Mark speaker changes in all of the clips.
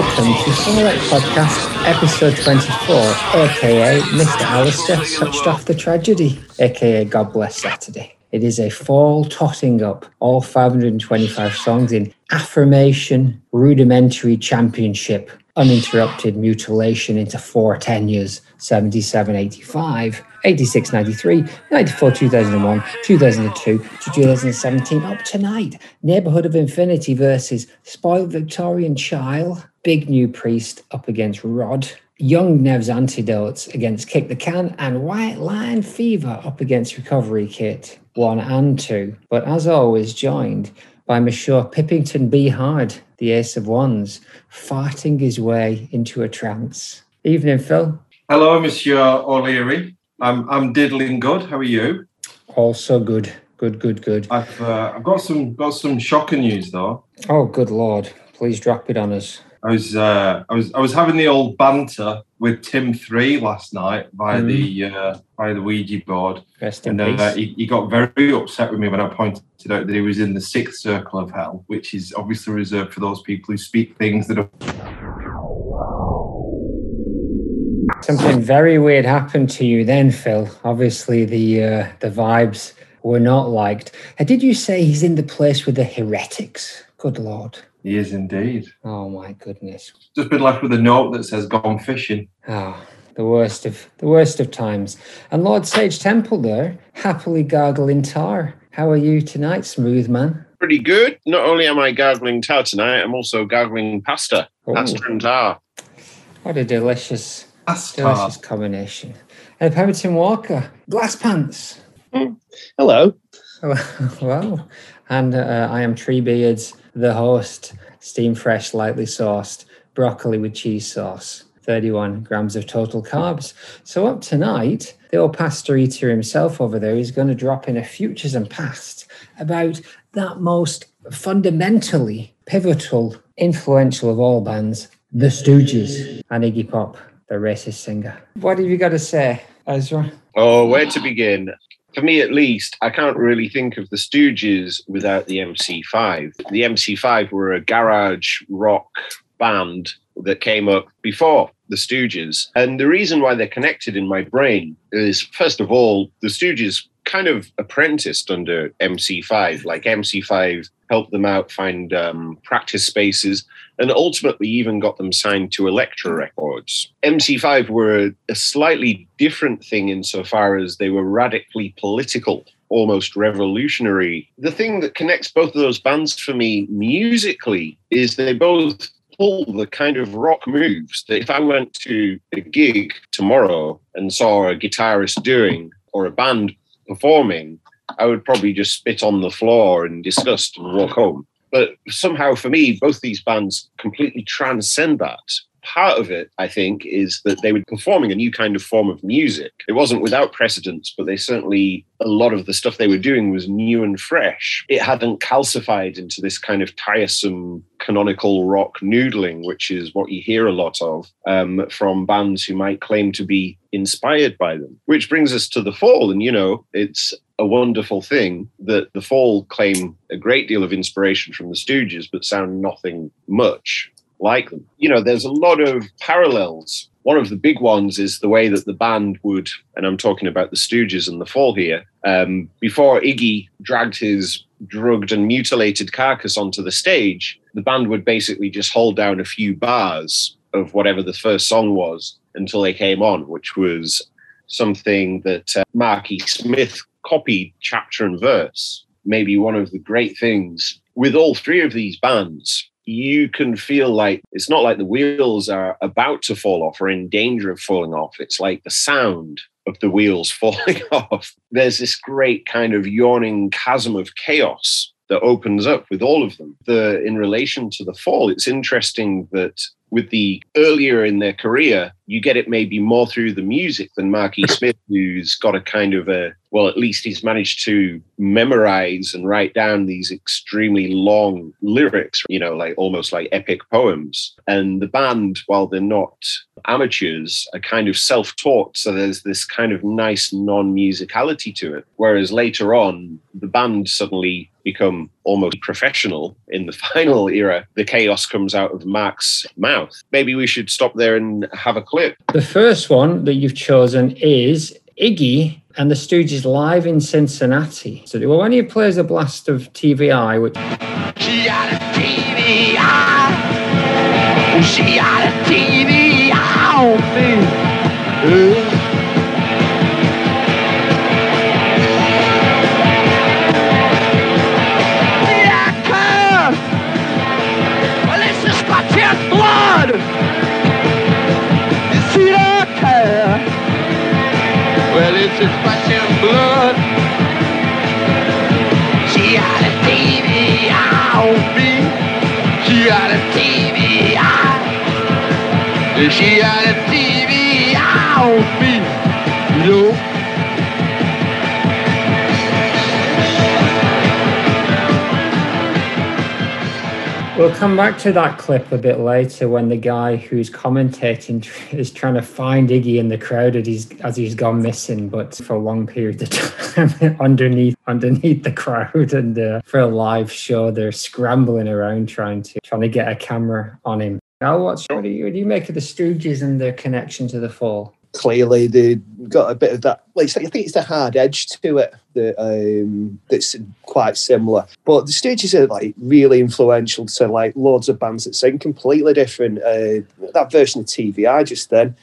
Speaker 1: welcome to Summer Podcast, episode 24, aka Mr. Alistair touched off the tragedy, aka God Bless Saturday. It is a fall totting up all 525 songs in affirmation, rudimentary championship, uninterrupted mutilation into four tenures 77 85, 86 93, 94 2001, 2002 to 2017 up tonight. Neighborhood of Infinity versus Spoiled Victorian Child, Big New Priest up against Rod, Jung Nev's Antidotes against Kick the Can, and White Line Fever up against Recovery Kit 1 and 2. But as always, joined by Monsieur Pippington B. Hard, the Ace of Wands, farting his way into a trance. Evening, Phil.
Speaker 2: Hello, Monsieur O'Leary. I'm I'm diddling good. How are you?
Speaker 1: Also good. Good, good, good.
Speaker 2: I've uh, I've got some got some shocking news though.
Speaker 1: Oh, good lord! Please drop it on us.
Speaker 2: I was uh, I was I was having the old banter with Tim Three last night via
Speaker 1: Mm.
Speaker 2: the uh, via the Ouija board,
Speaker 1: Rest in
Speaker 2: and
Speaker 1: peace.
Speaker 2: uh, he, he got very upset with me when I pointed out that he was in the sixth circle of hell, which is obviously reserved for those people who speak things that are
Speaker 1: Something very weird happened to you then, Phil. Obviously, the uh, the vibes were not liked. Uh, did you say he's in the place with the heretics? Good lord!
Speaker 2: He is indeed.
Speaker 1: Oh my goodness!
Speaker 2: Just been left with a note that says "Gone fishing."
Speaker 1: Ah, the worst of the worst of times. And Lord Sage Temple there, happily gargling tar. How are you tonight, smooth man?
Speaker 3: pretty good. Not only am I gargling tar tonight, I'm also gargling pasta.
Speaker 1: Oh,
Speaker 3: Pasta and tar.
Speaker 1: what a delicious,
Speaker 2: Astar.
Speaker 1: delicious combination. And Pemberton Walker, glass pants.
Speaker 4: Hello.
Speaker 1: well, and uh, I am Tree Beards, the host, steam fresh, lightly sauced, broccoli with cheese sauce, 31 grams of total carbs. So up tonight, the old pasta eater himself over there is going to drop in a futures and past about that most fundamentally pivotal, influential of all bands, the Stooges, and Iggy Pop, the racist singer. What have you got to say, Ezra?
Speaker 3: Oh, where to begin? For me, at least, I can't really think of the Stooges without the MC5. The MC5 were a garage rock band that came up before the Stooges. And the reason why they're connected in my brain is, first of all, the Stooges kind of apprenticed under MC5. Like MC5 helped them out find um, practice spaces and ultimately even got them signed to Elektra Records. MC5 were a, slightly different thing insofar as they were radically political, almost revolutionary. The thing that connects both of those bands for me musically is they both pull the kind of rock moves that if I went to a gig tomorrow and saw a guitarist doing or a band performing, I would probably just spit on the floor in disgust and walk home. But somehow for me, both these bands completely transcend that. Part of it, I think, is that they were performing a new kind of form of music. It wasn't without precedence, but they certainly, a lot of the stuff they were doing was new and fresh. It hadn't calcified into this kind of tiresome canonical rock noodling, which is what you hear a lot of um, from bands who might claim to be inspired by them. Which brings us to The Fall. And, you know, it's a wonderful thing that The Fall claim a great deal of inspiration from the Stooges, but sound nothing much like them. You know, there's a lot of parallels. One of the big ones is the way that the band would, and I'm talking about the Stooges and the Fall here, um, before Iggy dragged his drugged and mutilated carcass onto the stage, the band would basically just hold down a few bars of whatever the first song was until they came on, which was something that uh, Marky Smith copied chapter and verse. Maybe one of the great things with all three of these bands, you can feel like it's not like the wheels are about to fall off or in danger of falling off. It's like the sound of the wheels falling off. There's this great kind of yawning chasm of chaos that opens up with all of them. The in relation to the fall, it's interesting that with the earlier in their career, you get it maybe more through the music than Marky Smith, who's got a kind of a well, at least he's managed to memorize and write down these extremely long lyrics, you know, like almost like epic poems. And the band, while they're not amateurs, are kind of self taught. So there's this kind of nice non musicality to it. Whereas later on, the band suddenly become almost professional in the final era. The chaos comes out of Mark's mouth. Maybe we should stop there and have a clip.
Speaker 1: The first one that you've chosen is Iggy and the Stooges live in Cincinnati. So well, when he plays a blast of TV Eye, which
Speaker 4: She got a TVI. She got a TV eye It's just my blood. She got a TV on me. She got a TV on. She got a TV on me. Yo.
Speaker 1: We'll come back to that clip a bit later when the guy who's commentating is trying to find Iggy in the crowd as he's, as he's gone missing, but for a long period of time underneath underneath the crowd. And uh, for a live show, they're scrambling around trying to trying to get a camera on him. Now, what's what do you, what do you make of the Stooges and their connection to the fall?
Speaker 5: Clearly they got a bit of that. Like I think it's the hard edge to it that um, that's quite similar. But the stages are like really influential to like loads of bands that sing completely different. Uh, that version of TV Eye just then.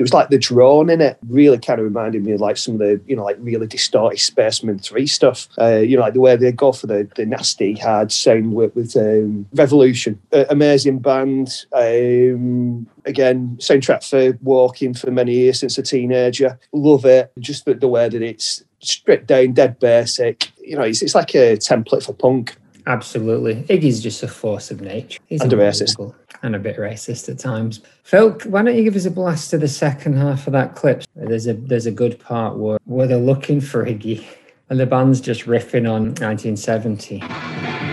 Speaker 5: It was like the drone in it really kind of reminded me of like some of the, you know, like really distorted Spaceman 3 stuff. Uh, you know, like the way they go for the, the nasty hard sound work with um, Revolution. Uh, amazing band. Um, again, soundtrack for Walking for many years since a teenager. Love it. Just the, the way that it's stripped down, dead basic. You know, it's, it's like a template for punk.
Speaker 1: Absolutely. Iggy's just a force of nature. He's
Speaker 5: And a racist.
Speaker 1: And a bit racist at times. Phil, why don't you give us a blast to the second half of that clip? There's a there's a good part where, where they're looking for Iggy and the band's just riffing on 1970.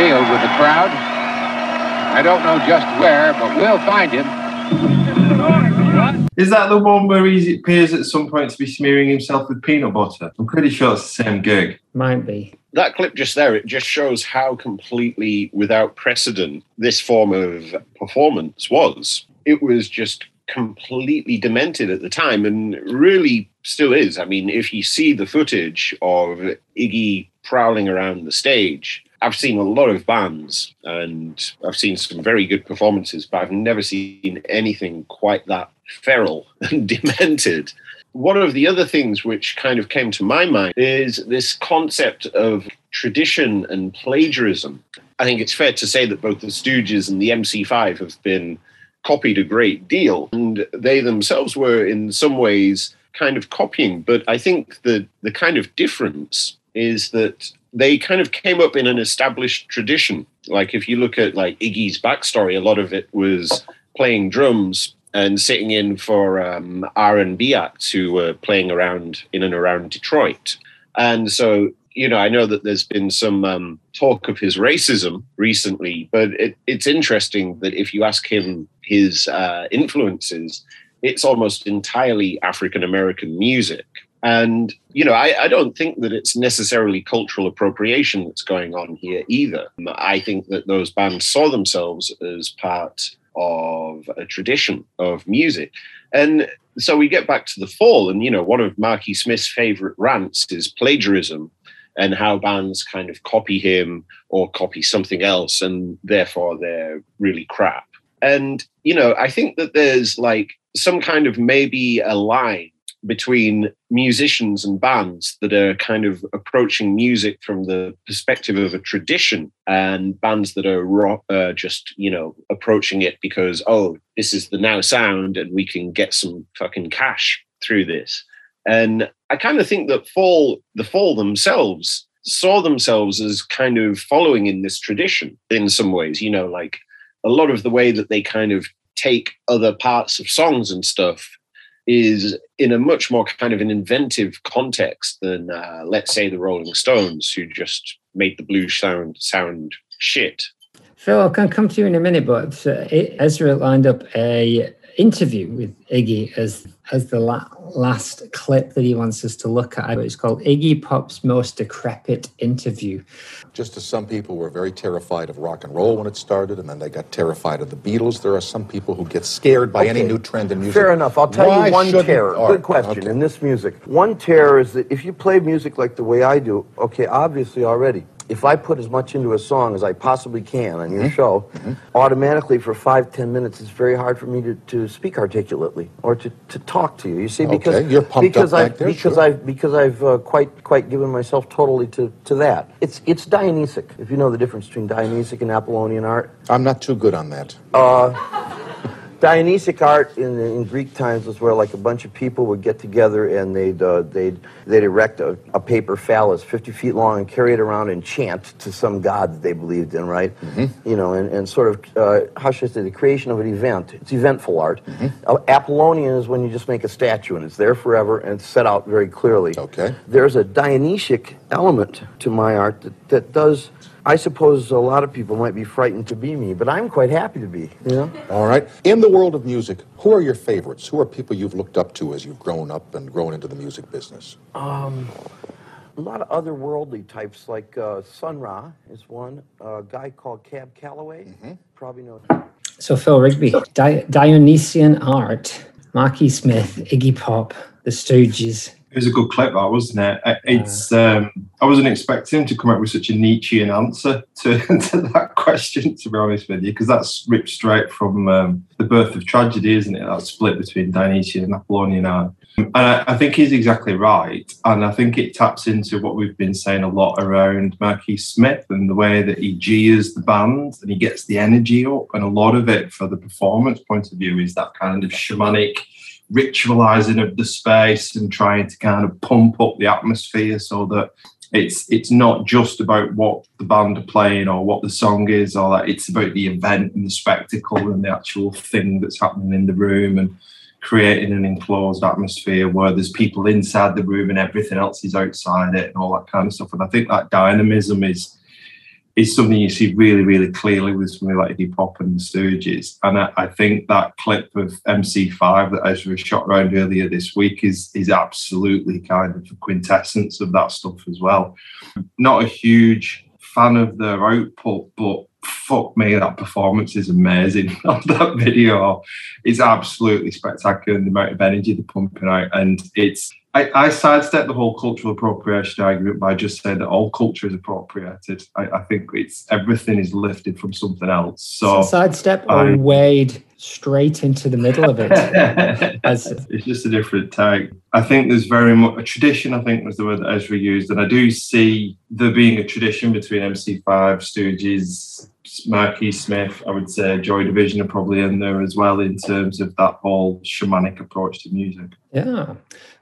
Speaker 6: Field with the crowd. I don't know just where, but we'll find him.
Speaker 2: Is that the one where he appears at some point to be smearing himself with peanut butter? I'm pretty sure it's the same gig.
Speaker 1: Might be.
Speaker 3: that clip just there, it just shows how completely without precedent this form of performance was. It was just completely demented at the time and really still is. I mean, if you see the footage of Iggy prowling around the stage, I've seen a lot of bands and I've seen some very good performances, but I've never seen anything quite that feral and demented. One of the other things which kind of came to my mind is this concept of tradition and plagiarism. I think it's fair to say that both the Stooges and the MC5 have been copied a great deal, and they themselves were in some ways kind of copying. But I think that the kind of difference is that they kind of came up in an established tradition. Like if you look at like Iggy's backstory, a lot of it was playing drums and sitting in for um, R&B acts who were playing around in and around Detroit. And so, you know, I know that there's been some um, talk of his racism recently, but it, it's interesting that if you ask him his uh, influences, it's almost entirely African American music. And, you know, I, I don't think that it's necessarily cultural appropriation that's going on here either. Um, I think that those bands saw themselves as part of a tradition of music. And so we get back to the fall, and, you know, one of Marky Smith's favorite rants is plagiarism and how bands kind of copy him or copy something else, and therefore they're really crap. And, you know, I think that there's like some kind of maybe a line between musicians and bands that are kind of approaching music from the perspective of a tradition and bands that are uh, just you know approaching it because oh this is the now sound and we can get some fucking cash through this. And i kind of think that fall the fall themselves saw themselves as kind of following in this tradition in some ways you know like a lot of the way that they kind of take other parts of songs and stuff is in a much more kind of an inventive context than uh, let's say the rolling stones who just made the blues sound sound shit.
Speaker 1: Phil, I can come to you in a minute, but uh, Ezra lined up a interview with Iggy as as the la- last clip that he wants us to look at. It's called Iggy Pop's Most Decrepit Interview.
Speaker 7: Just as some people were very terrified of rock and roll when it started, and then they got terrified of the Beatles, there are some people who get scared by any new trend in music.
Speaker 8: Fair enough. I'll tell
Speaker 7: Why
Speaker 8: you one terror.
Speaker 7: art-
Speaker 8: Good question.
Speaker 7: okay.
Speaker 8: In this music, one terror is that if you play music like the way I do, okay, obviously already, if I put as much into a song as I possibly can on your mm-hmm. show, mm-hmm. automatically for five, ten minutes, it's very hard for me to, to speak articulately or to, to talk to you. You see, because
Speaker 7: Okay, you're pumped
Speaker 8: because
Speaker 7: up
Speaker 8: I've
Speaker 7: back there,
Speaker 8: because
Speaker 7: sure.
Speaker 8: I've because I've uh, quite quite given myself totally to, to that. It's it's Dionysic. If you know the difference between Dionysic and Apollonian art.
Speaker 7: I'm not too good on that.
Speaker 8: Uh, Dionysic art in, in Greek times was where like a bunch of people would get together and they'd uh, they'd they'd erect a, a paper phallus 50 feet long and carry it around and chant to some god that they believed in, right? You know, and, and sort of uh, how should I say the creation of an event. It's eventful art. Uh, Apollonian is when you just make a statue and it's there forever and it's set out very clearly.
Speaker 7: Okay.
Speaker 8: There's a Dionysic element to my art that, that does. I suppose a lot of people might be frightened to be me, but I'm quite happy to be. You know.
Speaker 7: All right. In the world of music, who are your favorites? Who are people you've looked up to as you've grown up and grown into the music business?
Speaker 8: A lot of otherworldly types, like uh, Sun Ra is one. a guy called Cab Calloway, probably know.
Speaker 1: So, Phil Rigby, Di- Dionysian art, Marky Smith, Iggy Pop, The Stooges.
Speaker 2: It was a good clip, that wasn't it? It's um, I wasn't expecting to come up with such a Nietzschean answer to, to that question, to be honest with you, because that's ripped straight from um, the birth of tragedy, isn't it? That split between Dionysian and Apollonian art. And I, I think he's exactly right, and I think it taps into what we've been saying a lot around Marquis Smith and the way that he jeers the band and he gets the energy up, and a lot of it, for the performance point of view, is that kind of shamanic ritualizing of the space and trying to kind of pump up the atmosphere so that it's it's not just about what the band are playing or what the song is or that it's about the event and the spectacle and the actual thing that's happening in the room and creating an enclosed atmosphere where there's people inside the room and everything else is outside it and all that kind of stuff. And i think that dynamism is is something you see really, really clearly with something like Iggy Pop and the Stooges. And I, I think that clip of MC5 that Ezra shot around earlier this week is is absolutely kind of the quintessence of that stuff as well. Not a huge fan of their output, but fuck me, that performance is amazing on that video. It's absolutely spectacular and the amount of energy they're pumping out. And it's I, I sidestep the whole cultural appropriation argument by just saying that all culture is appropriated. I, I think it's everything is lifted from something else. So
Speaker 1: sidestep or
Speaker 2: I-
Speaker 1: wade straight into the middle of it. As-
Speaker 2: it's just a different tag. I think there's very much a tradition. I think was the word that Ezra used, and I do see there being a tradition between MC5, Stooges, Marquis Smith. I would say Joy Division are probably in there as well in terms of that whole shamanic approach to music.
Speaker 1: yeah.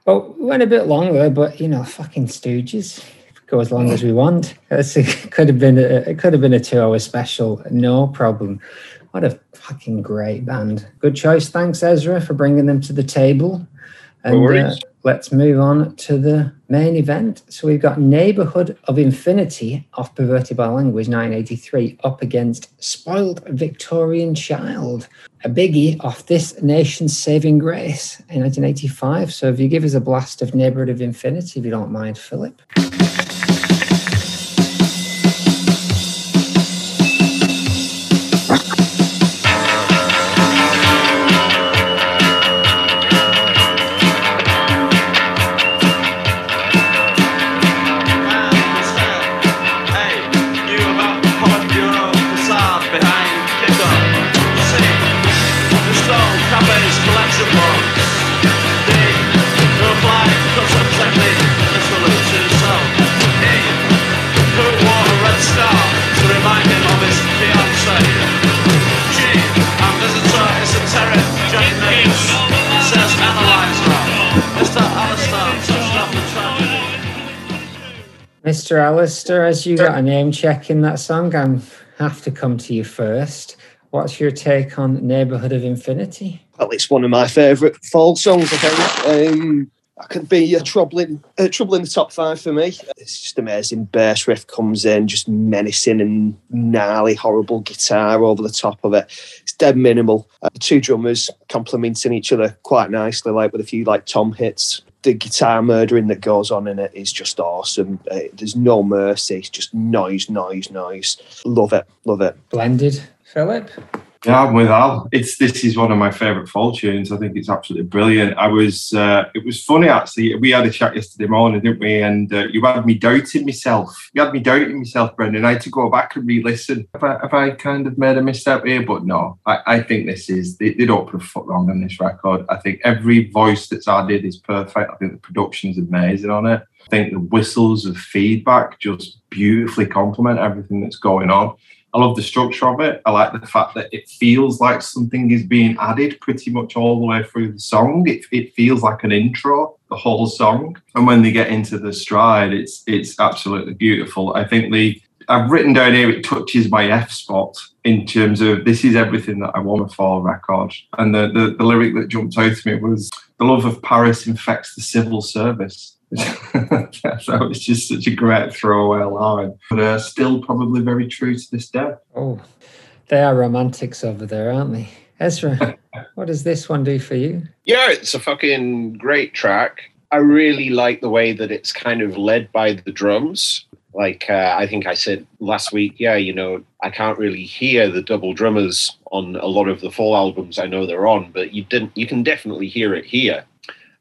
Speaker 1: Well, we went a bit longer, but you know, fucking Stooges. Go as long as we want. It's- It could have been a, it could have been a two-hour special, no problem. What a fucking great band. Good choice. Thanks, Ezra, for bringing them to the table. And uh,
Speaker 3: worries.
Speaker 1: Let's move on to the main event. So we've got Neighborhood of Infinity off Perverted by Language 983 up against Spoiled Victorian Child, a biggie off This Nation's Saving Grace in 1985. So if you give us a blast of Neighborhood of Infinity, if you don't mind, Philip. Alistair, as you got a name check in that song, I have to come to you first. What's your take on Neighborhood of Infinity?
Speaker 5: Well, it's one of my favourite fall songs. I think um, I could be a troubling, trouble in the top five for me. It's just amazing. Bass riff comes in, just menacing and gnarly, horrible guitar over the top of it. It's dead minimal. Uh, two drummers complementing each other quite nicely, like with a few like tom hits. The guitar murdering that goes on in it is just awesome. Uh, there's no mercy. It's just noise, noise, noise. Love it, love it.
Speaker 1: Blended, Philip?
Speaker 2: Yeah, I'm with Al. It's this is one of my favourite fall tunes. I think it's absolutely brilliant. I was uh, it was funny actually. We had a chat yesterday morning, didn't we? And uh, you had me doubting myself. You had me doubting myself, Brendan. I had to go back and re-listen. Have I, have I kind of made a misstep here? But no, I, I think this is they, they don't put a foot wrong on this record. I think every voice that's added is perfect. I think the production's amazing on it. I think the whistles of feedback just beautifully complement everything that's going on. I love the structure of it. I like the fact that it feels like something is being added pretty much all the way through the song. It, it feels like an intro, the whole song. And when they get into the stride, it's it's absolutely beautiful. I think the I've written down here it touches my F spot in terms of this is everything that I want a fall record. And the, the, the lyric that jumped out to me was the love of Paris infects the civil service. so it's just such a great throwaway line, but uh, still probably very true to this day.
Speaker 1: Oh, they are romantics over there, aren't they? Ezra, what does this one do for you?
Speaker 3: Yeah, it's a fucking great track. I really like the way that it's kind of led by the drums. Like uh, I think I said last week, yeah, you know, I can't really hear the double drummers on a lot of the fall albums I know they're on, but you didn't. You can definitely hear it here.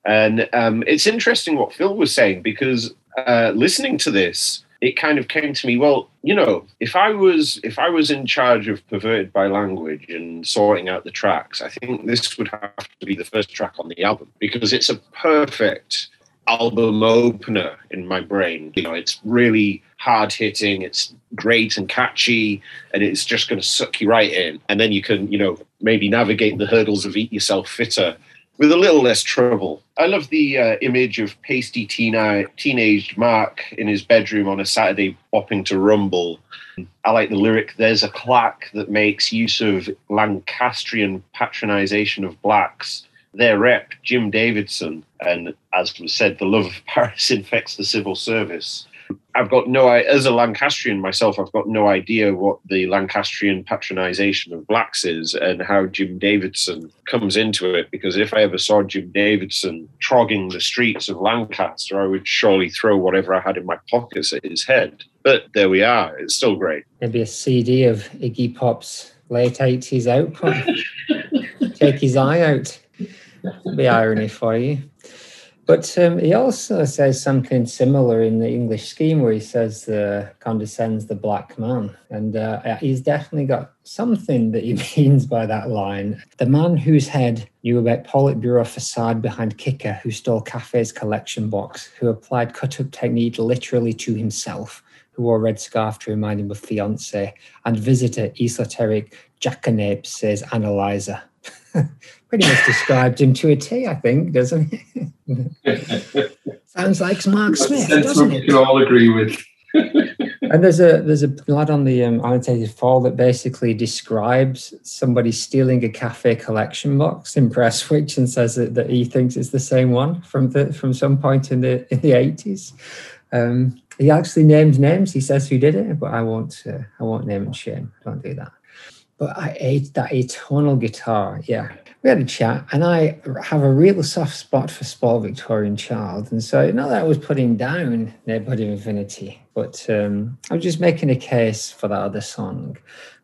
Speaker 3: And um, it's interesting what Phil was saying because uh, listening to this, it kind of came to me. Well, you know, if I was if I was in charge of perverted by language and sorting out the tracks, I think this would have to be the first track on the album because it's a perfect album opener in my brain. You know, it's really hard hitting, it's great and catchy, and it's just going to suck you right in. And then you can, you know, maybe navigate the hurdles of Eat Yourself Fitter with a little less trouble. I love the uh, image of pasty teen- teenaged Mark in his bedroom on a Saturday bopping to Rumble. I like the lyric, there's a clack that makes use of Lancastrian patronization of blacks. Their rep, Jim Davidson, and as was said, the love of Paris infects the civil service. I've got no, as a Lancastrian myself, I've got no idea what the Lancastrian patronization of blacks is and how Jim Davidson comes into it. Because if I ever saw Jim Davidson trogging the streets of Lancaster, I would surely throw whatever I had in my pockets at his head. But there we are. It's still great.
Speaker 1: Maybe a CD of Iggy Pop's late 80s output. Take his eye out. Be irony for you. But um, he also says something similar in the English scheme where he says uh, condescends the black man. And uh, he's definitely got something that he means by that line. The man whose head knew about Politburo facade behind Kicker, who stole Cafe's collection box, who applied cut up technique literally to himself, who wore red scarf to remind him of fiance, and visitor esoteric jackanapes, says Analyzer. Pretty much described him to a T, I think, doesn't it? Sounds like Mark Smith, doesn't
Speaker 2: we
Speaker 1: it?
Speaker 2: can all agree with.
Speaker 1: And there's a there's a lad on the um, annotated fall that basically describes somebody stealing a cafe collection box in Prestwich and says that, that he thinks it's the same one from the from some point in the in the eighties. Um, he actually named names. He says who did it, but I won't. Uh, I won't name and shame. Don't do that. But I ate that atonal guitar. Yeah, we had a chat, and I have a real soft spot for Spoiled Victorian Child, and so not that I was putting down Neighborhood of Infinity, but um, I was just making a case for that other song.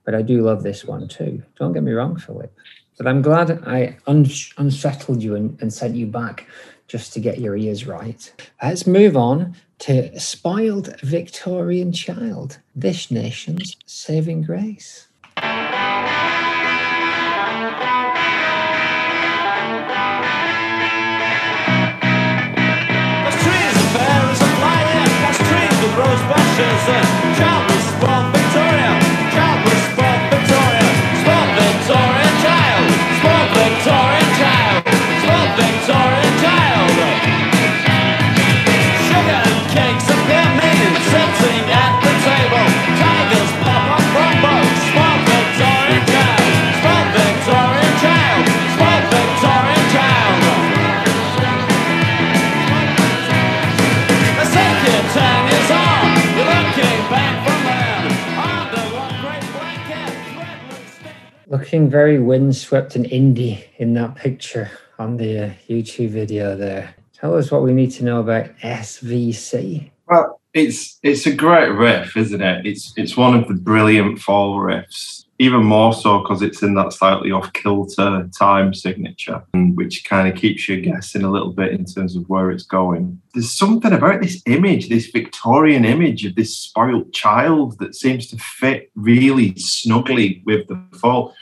Speaker 1: But I do love this one too. Don't get me wrong, Philip. But I'm glad I un- unsettled you and, and sent you back just to get your ears right. Let's move on to Spoiled Victorian Child, this nation's saving grace.
Speaker 9: Rose bushes. Uh, Child
Speaker 1: Looking very windswept and indie in that picture on the uh, YouTube video there. Tell us what we need to know about SVC.
Speaker 2: Well, it's it's a great riff, isn't it? It's it's one of the brilliant fall riffs. Even more so because it's in that slightly off kilter time signature, which kind of keeps you guessing a little bit in terms of where it's going. There's something about this image, this Victorian image of this spoilt child that seems to fit really snugly with the fall.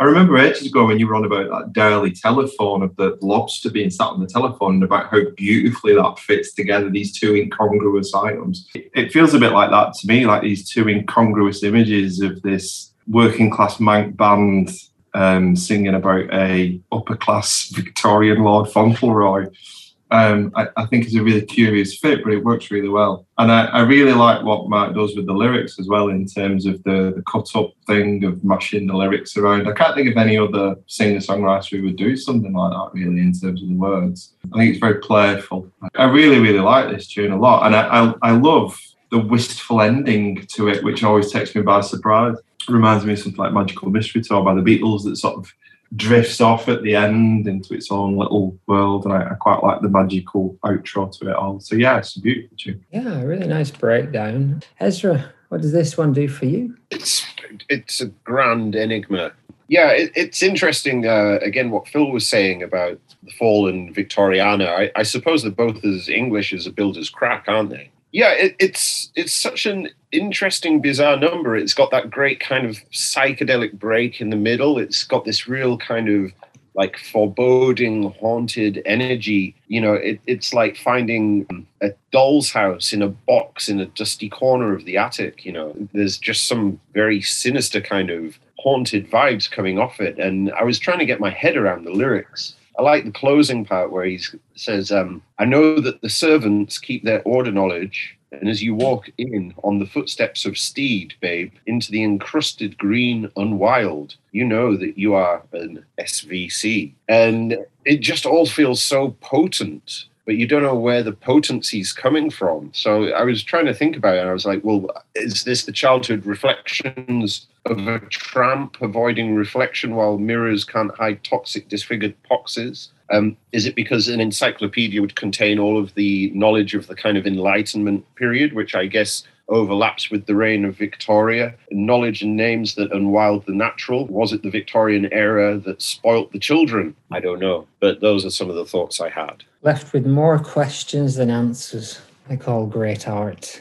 Speaker 2: I remember ages ago when you were on about that Dalí telephone of the lobster being sat on the telephone and about how beautifully that fits together, these two incongruous items. It, it feels a bit like that to me, like these two incongruous images of this working class Manx band um, singing about a upper class Victorian Lord Fauntleroy. Um, I, I, think it's a really curious fit, but it works really well. And I, I, really like what Mark does with the lyrics as well, in terms of the, the cut up thing of mashing the lyrics around. I can't think of any other singer songwriter who would do something like that, really, in terms of the words. I think it's very playful. I really, really like this tune a lot. And I, I, I love the wistful ending to it, which always takes me by surprise. It reminds me of something like Magical Mystery Tour by the Beatles that sort of drifts off at the end into its own little world, and I, I, quite like the magical outro to it all. So yeah, it's a beautiful tune.
Speaker 1: Yeah, really nice breakdown. Ezra, what does this one do for you?
Speaker 3: It's it's a grand enigma. Yeah, it, it's interesting. Uh, again, what Phil was saying about the fallen Victoriana. I, I suppose they're both as English as a builder's crack, aren't they? yeah, it, it's it's such an interesting, bizarre number. It's got that great kind of psychedelic break in the middle. It's got this real kind of like foreboding, haunted energy. You know, it, it's like finding a doll's house in a box in a dusty corner of the attic. You know, there's just some very sinister kind of haunted vibes coming off it. And I was trying to get my head around the lyrics. I like the closing part where he says, um, I know that the servants keep their order knowledge, and as you walk in on the footsteps of steed, babe, into the encrusted green unwild, you know that you are an SVC. And it just all feels so potent but you don't know where the potency is coming from. So I was trying to think about it. I was like, well, is this the childhood reflections of a tramp avoiding reflection while mirrors can't hide toxic, disfigured poxes? Um, is it because an encyclopedia would contain all of the knowledge of the kind of Enlightenment period, which I guess overlaps with the reign of Victoria? Knowledge and names that unwild the natural? Was it the Victorian era that spoilt the children? I don't know. But those are some of the thoughts I had.
Speaker 1: Left with more questions than answers, like all great art.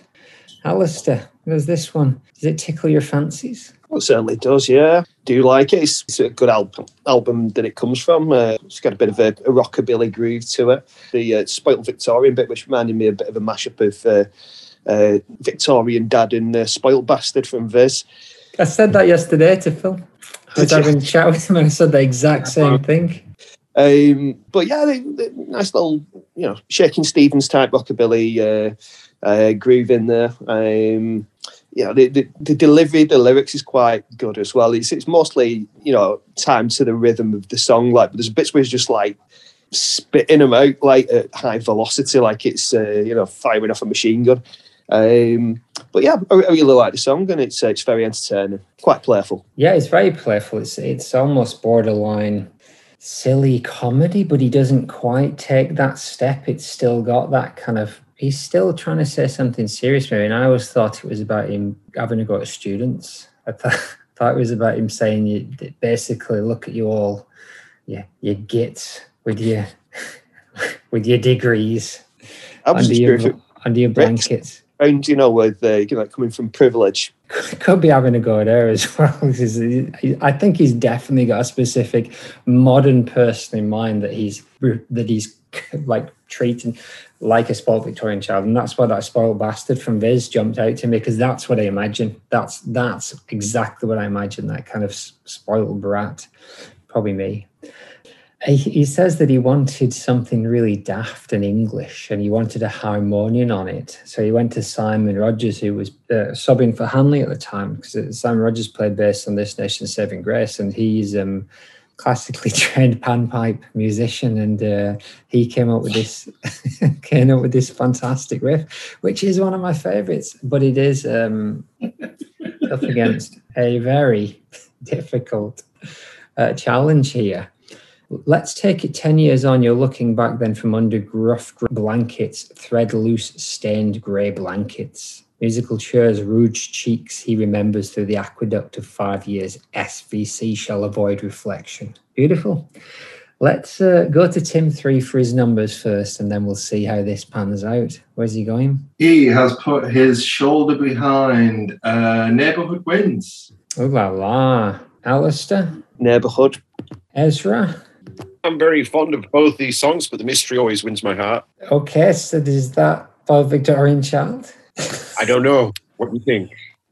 Speaker 1: Alistair, there's this one. Does it tickle your fancies?
Speaker 5: Well, it certainly does, yeah. Do you like it. It's, it's a good album album that it comes from. Uh, it's got a bit of a, a rockabilly groove to it. The uh, Spoiled Victorian bit, which reminded me a bit of a mashup of uh, uh, Victorian Dad and uh, Spoiled Bastard from Viz.
Speaker 1: I said that yesterday to Phil. I was having a chat with him and I said the exact same thing.
Speaker 5: Um, but yeah, they, they, nice little, you know, Shakin' Stevens type rockabilly uh, uh, groove in there. Um, yeah, the, the, the, delivery, the lyrics is quite good as well. It's it's mostly you know timed to the rhythm of the song. Like, but there's bits where it's just like spitting them out like at high velocity, like it's uh, you know firing off a machine gun. Um, but yeah, I, I, really like the song, and it's uh, it's very entertaining, quite playful.
Speaker 1: Yeah, it's very playful. It's it's almost borderline silly comedy, but he doesn't quite take that step. It's still got that kind of. He's still trying to say something serious, maybe. And I always thought it was about him having to go to students. I thought, thought it was about him saying, "You basically look at you all, yeah, you get with your with your degrees under your, under your blankets."
Speaker 5: And you know, with uh, you know, coming from privilege,
Speaker 1: could be having a go there as well. I think he's definitely got a specific modern person in mind that he's that he's like treating like a spoiled Victorian child, and that's why that spoiled bastard from Viz jumped out to me because that's what I imagine. That's that's exactly what I imagine. That kind of spoiled brat, probably me he says that he wanted something really daft and English and he wanted a harmonium on it. So he went to Simon Rogers, who was uh, subbing for Hanley at the time, because Simon Rogers played bass on This Nation Saving Grace, and he's um, classically trained panpipe musician, and uh, he came up with this came up with this fantastic riff, which is one of my favorites. But it is um, up against a very difficult uh, challenge here. Let's take it 10 years on. You're looking back then from under gruff gr- blankets, thread loose, stained grey blankets. Musical chairs, rouged cheeks, he remembers through the aqueduct of five years. SVC shall avoid reflection. Beautiful. Let's uh, go to Tim 3 for his numbers first, and then we'll see how this pans out. Where's he going?
Speaker 2: He has put his shoulder behind uh, neighborhood wins.
Speaker 1: Oh la la. Alistair?
Speaker 5: Neighborhood.
Speaker 1: Ezra?
Speaker 3: I'm very fond of both these songs, but the mystery always wins my heart.
Speaker 1: Okay, so is that for Victorian Child?
Speaker 3: I don't know. What do you think?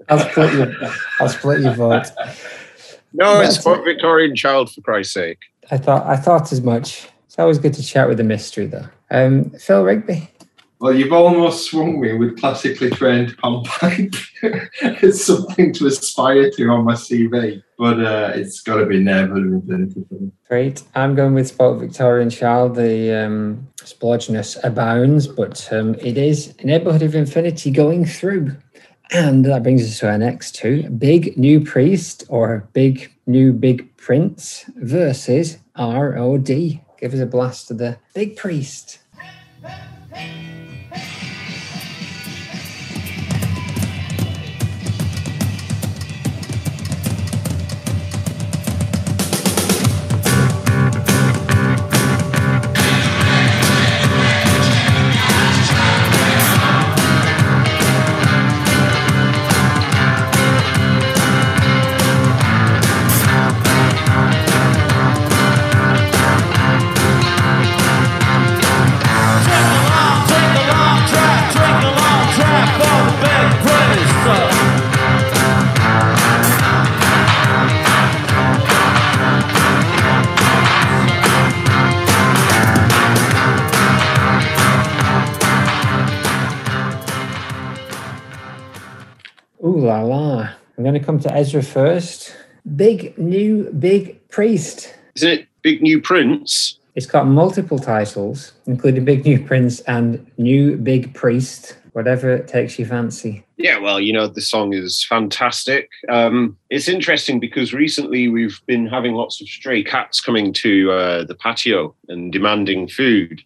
Speaker 1: I'll split your, I'll split your vote.
Speaker 3: No, it's for Victorian Child, for Christ's sake.
Speaker 1: I thought I thought as much. It's always good to chat with the mystery, though. Um, Phil Rigby.
Speaker 2: Well, you've almost swung me with classically trained panpipe. it's something to aspire to on my CV, but uh, it's got to be infinity.
Speaker 1: Great. I'm going with Sport Victorian Child. The um, splodginess abounds, but um, it is Neighborhood of Infinity going through. And that brings us to our next two Big New Priest or Big New Big Prince versus ROD. Give us a blast of the Big Priest.
Speaker 9: Take
Speaker 1: Thank you. I'm going to come to Ezra first. Big New Big Priest.
Speaker 3: Isn't it Big New Prince?
Speaker 1: It's got multiple titles, including Big New Prince and New Big Priest, whatever it takes your fancy.
Speaker 3: Yeah, well, you know, the song is fantastic. Um, it's interesting because recently we've been having lots of stray cats coming to uh, the patio and demanding food.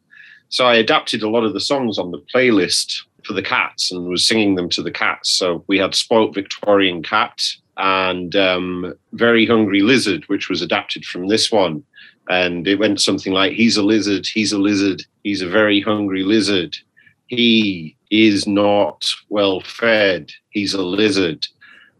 Speaker 3: So I adapted a lot of the songs on the playlist for the cats and was singing them to the cats. So we had Spoilt Victorian Cat and um, Very Hungry Lizard, which was adapted from this one. And it went something like, He's a lizard, he's a lizard, he's a very hungry lizard. He is not well fed, he's a lizard.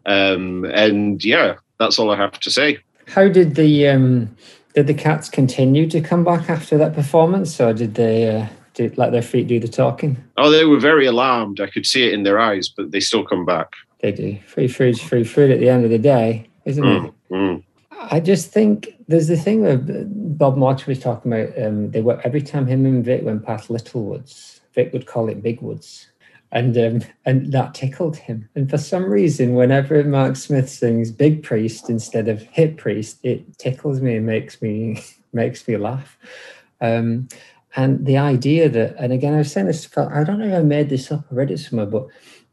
Speaker 3: Um, and yeah, that's all I have to say.
Speaker 1: How did the um, did the cats continue to come back after that performance, or did they uh, did let their feet do the talking?
Speaker 3: Oh, they were very alarmed. I could see it in their eyes, but they still come back.
Speaker 1: They do. Free food's free food at the end of the day, isn't it?
Speaker 3: Mm, mm.
Speaker 1: I just think there's the thing where Bob March was talking about. Um, they were every time him and Vic went past Littlewoods, Vic would call it Big Woods, and um, and that tickled him. And for some reason, whenever Mark Smith sings Big Priest instead of Hip Priest, it tickles me and makes me makes me laugh. Um, and the idea that, and again, I was saying this, I don't know if I made this up, I read it somewhere, but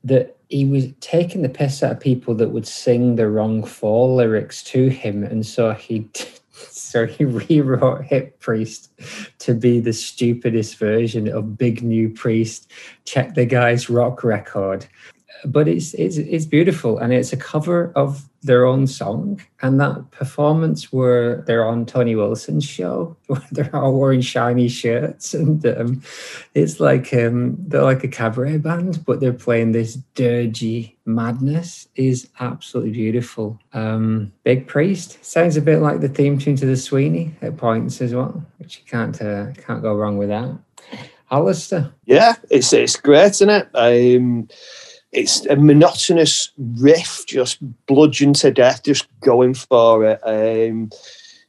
Speaker 1: that he was taking the piss out of people that would sing the wrong fall lyrics to him, and so he so he rewrote Hip Priest to be the stupidest version of Big New Priest. Check the guy's rock record, but it's it's it's beautiful, and it's a cover of their own song, and that performance where they're on Tony Wilson's show, where they're all wearing shiny shirts, and um, it's like um, they're like a cabaret band, but they're playing this dirgy madness. is absolutely beautiful. Um, Big Priest sounds a bit like the theme tune to the Sweeney at points as well, which you can't uh, can't go wrong with that. Alistair,
Speaker 5: Yeah, it's it's great, isn't it? Um, it's a monotonous riff, just bludgeoned to death, just going for it. Um,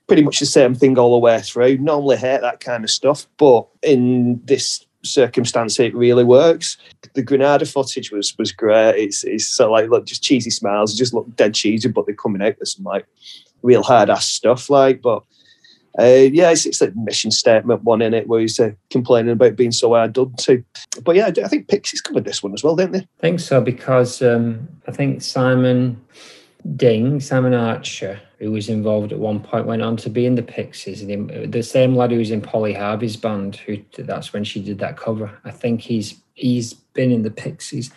Speaker 5: pretty much the same thing all the way through. Normally hate that kind of stuff, but in this circumstance, it really works. The Granada footage was was great. It's it's like look, just cheesy smiles, just look dead cheesy, but they're coming out with some like real hard ass stuff. Like, but uh, yeah, it's, it's a mission statement one in it where he's uh, complaining about being so hard done to. But yeah, I think Pixies covered this one as well, didn't they?
Speaker 1: I think so because um, I think Simon Ding, Simon Archer, who was involved at one point, went on to be in the Pixies. And he, the same lad who was in Polly Harvey's band, who that's when she did that cover. I think he's he's been in the Pixies.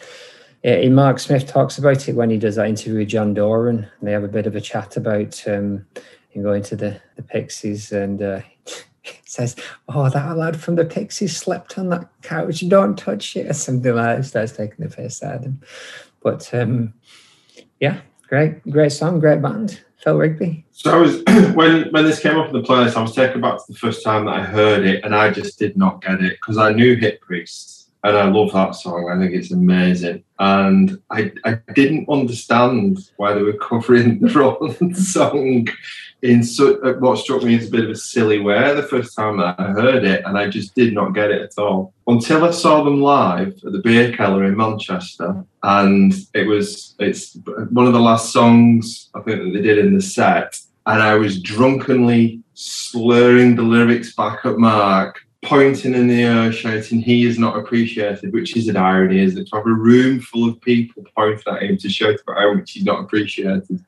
Speaker 1: Yeah, Mark Smith talks about it when he does that interview with John Doran. They have a bit of a chat about um, him going to the, the Pixies and uh, says, "Oh, that lad from the Pixies slept on that couch. Don't touch it," or something like that. Starts taking the piss out of him. But um, yeah, great, great song, great band. Phil Rigby.
Speaker 2: So I was when when this came up in the playlist, I was taken back to the first time that I heard it, and I just did not get it because I knew Hip Priest and I love that song. I think it's amazing, and I I didn't understand why they were covering the wrong song in so, what struck me as a bit of a silly way the first time that I heard it, and I just did not get it at all until I saw them live at the Beer Keller in Manchester, and it was it's one of the last songs I think that they did in the set, and I was drunkenly slurring the lyrics back at Mark. Pointing in the air, shouting, "He is not appreciated," which is an irony, is it? To have a room full of people pointing at him to shout about how much he's not appreciated,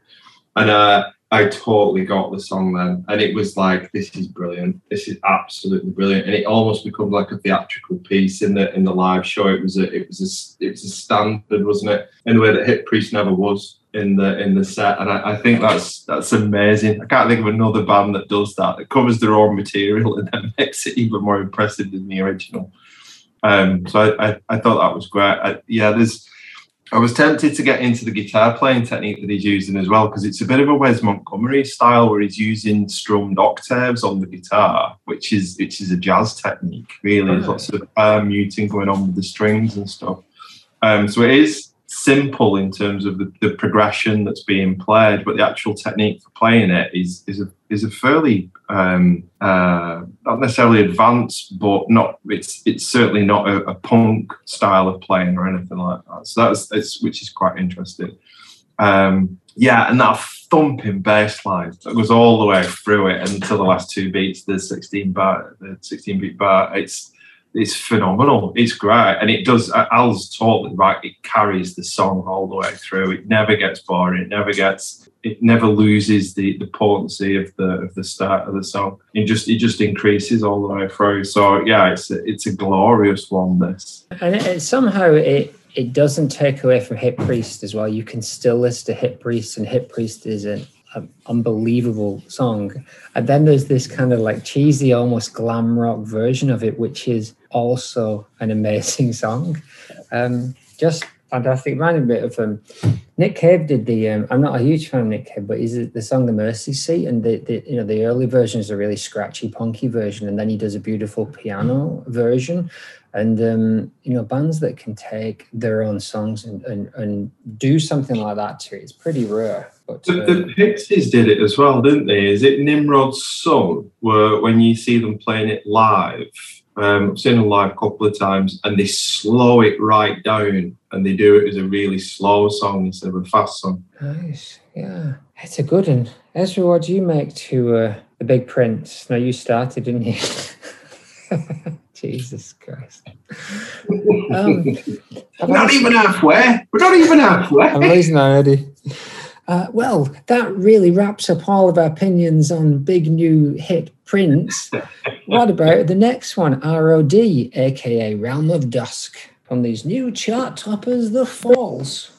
Speaker 2: and uh, I totally got the song then, and it was like, this is brilliant. This is absolutely brilliant, and it almost became like a theatrical piece in the in the live show. It was a it was a it was a standard, wasn't it? In the way that Hip Priest never was in the in the set, and I, I think that's that's amazing. I can't think of another band that does that. It covers their own material and then makes it even more impressive than the original. Um, so I, I, I thought that was great. I, yeah, there's I was tempted to get into the guitar playing technique that he's using as well because it's a bit of a Wes Montgomery style where he's using strummed octaves on the guitar, which is which is a jazz technique. Really, there's lots of uh, muting going on with the strings and stuff. Um, so it is simple in terms of the, the, progression that's being played, but the actual technique for playing it is is a is a fairly um, uh, not necessarily advanced, but not it's it's certainly not a, a, punk style of playing or anything like that. So that's it's which is quite interesting. Um, yeah, and that thumping bass line that goes all the way through it until the last two beats, the 16 bar, the 16 beat bar. It's it's phenomenal. It's great, and it does. Uh, Al's totally right. It carries the song all the way through. It never gets boring. It never gets. It never loses the the potency of the of the start of the song. It just it just increases all the way through. So yeah, it's a, it's a glorious one. This
Speaker 1: and it, somehow it it doesn't take away from Hip Priest as well. You can still listen to Hip Priest, and Hip Priest is an unbelievable song. And then there's this kind of like cheesy, almost glam rock version of it, which is also an amazing song. Um, just fantastic. Reminded me of um, Nick Cave did the. Um, I'm not a huge fan of Nick Cave, but he's the song "The Mercy Seat," and the, the you know the early version is a really scratchy, punky version, and then he does a beautiful piano version. And um, you know, bands that can take their own songs and, and, and do something like that to it, it's pretty rare. But
Speaker 2: the, the um, Pixies did it as well, didn't they? Is it Nimrod's Son where when you see them playing it live? Um, I've seen them live a couple of times, and they slow it right down, and they do it as a really slow song instead of a fast song.
Speaker 1: Nice, yeah, it's a good one. Ezra, what do you make to uh, the Big Prince? Now you started, didn't you? Jesus Christ.
Speaker 2: Um, not even halfway. We're not even halfway.
Speaker 1: I'm losing already. Uh, well, that really wraps up all of our opinions on big new hit Prince. what about the next one, ROD, aka Realm of Dusk, from these new chart toppers, The Falls?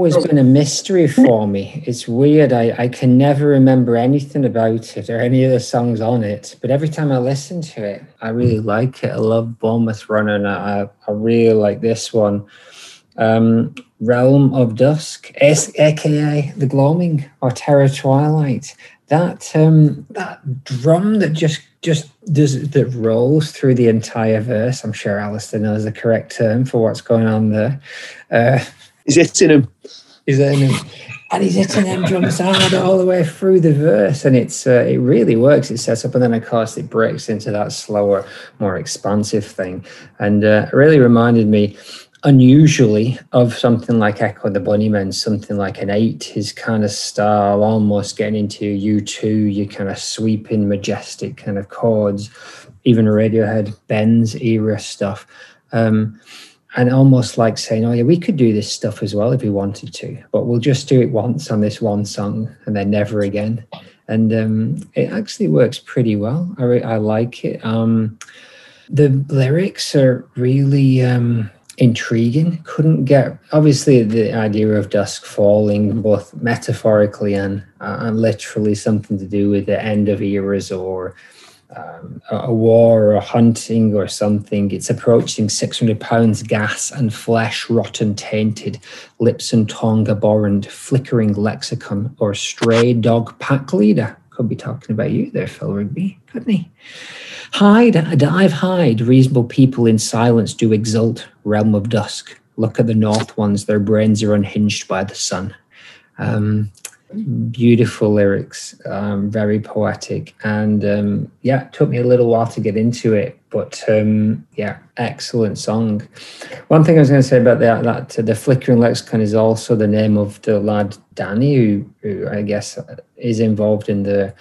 Speaker 1: Always been a mystery for me. It's weird. I, I can never remember anything about it or any of the songs on it. But every time I listen to it, I really like it. I love Bournemouth Runner and I, I really like this one. Um, Realm of Dusk, S- aka The Gloaming or Terror Twilight. That um, that drum that just just does that rolls through the entire verse. I'm sure Alistair knows the correct term for what's going on there. Uh,
Speaker 5: He's hitting him.
Speaker 1: He's hitting him. And he's hitting them drums hard all the way through the verse, and it's uh, it really works. It sets up, and then of course it breaks into that slower, more expansive thing, and uh, really reminded me unusually of something like Echo and the Bunnymen, something like an eight, his kind of style, almost getting into U2, your kind of sweeping, majestic kind of chords, even Radiohead, Bends era stuff. Um, and almost like saying, oh, yeah, we could do this stuff as well if we wanted to, but we'll just do it once on this one song and then never again. And um, it actually works pretty well. I, re- I like it. Um, the lyrics are really um, intriguing. Couldn't get obviously the idea of dusk falling, both metaphorically and, uh, and literally, something to do with the end of eras or um, a war or hunting or something. It's approaching 600 pounds gas and flesh rotten tainted, lips and tongue abhorrent, flickering lexicon or stray dog pack leader. Could be talking about you there, Phil Rigby, couldn't he? Hide, dive, hide. Reasonable people in silence do exult. Realm of dusk. Look at the north ones. Their brains are unhinged by the sun. Um, beautiful lyrics, um, very poetic, and um, yeah, it took me a little while to get into it, but um, yeah, excellent song. One thing I was going to say about that, that uh, the flickering lexicon is also the name of the lad Danny, who, who I guess is involved in the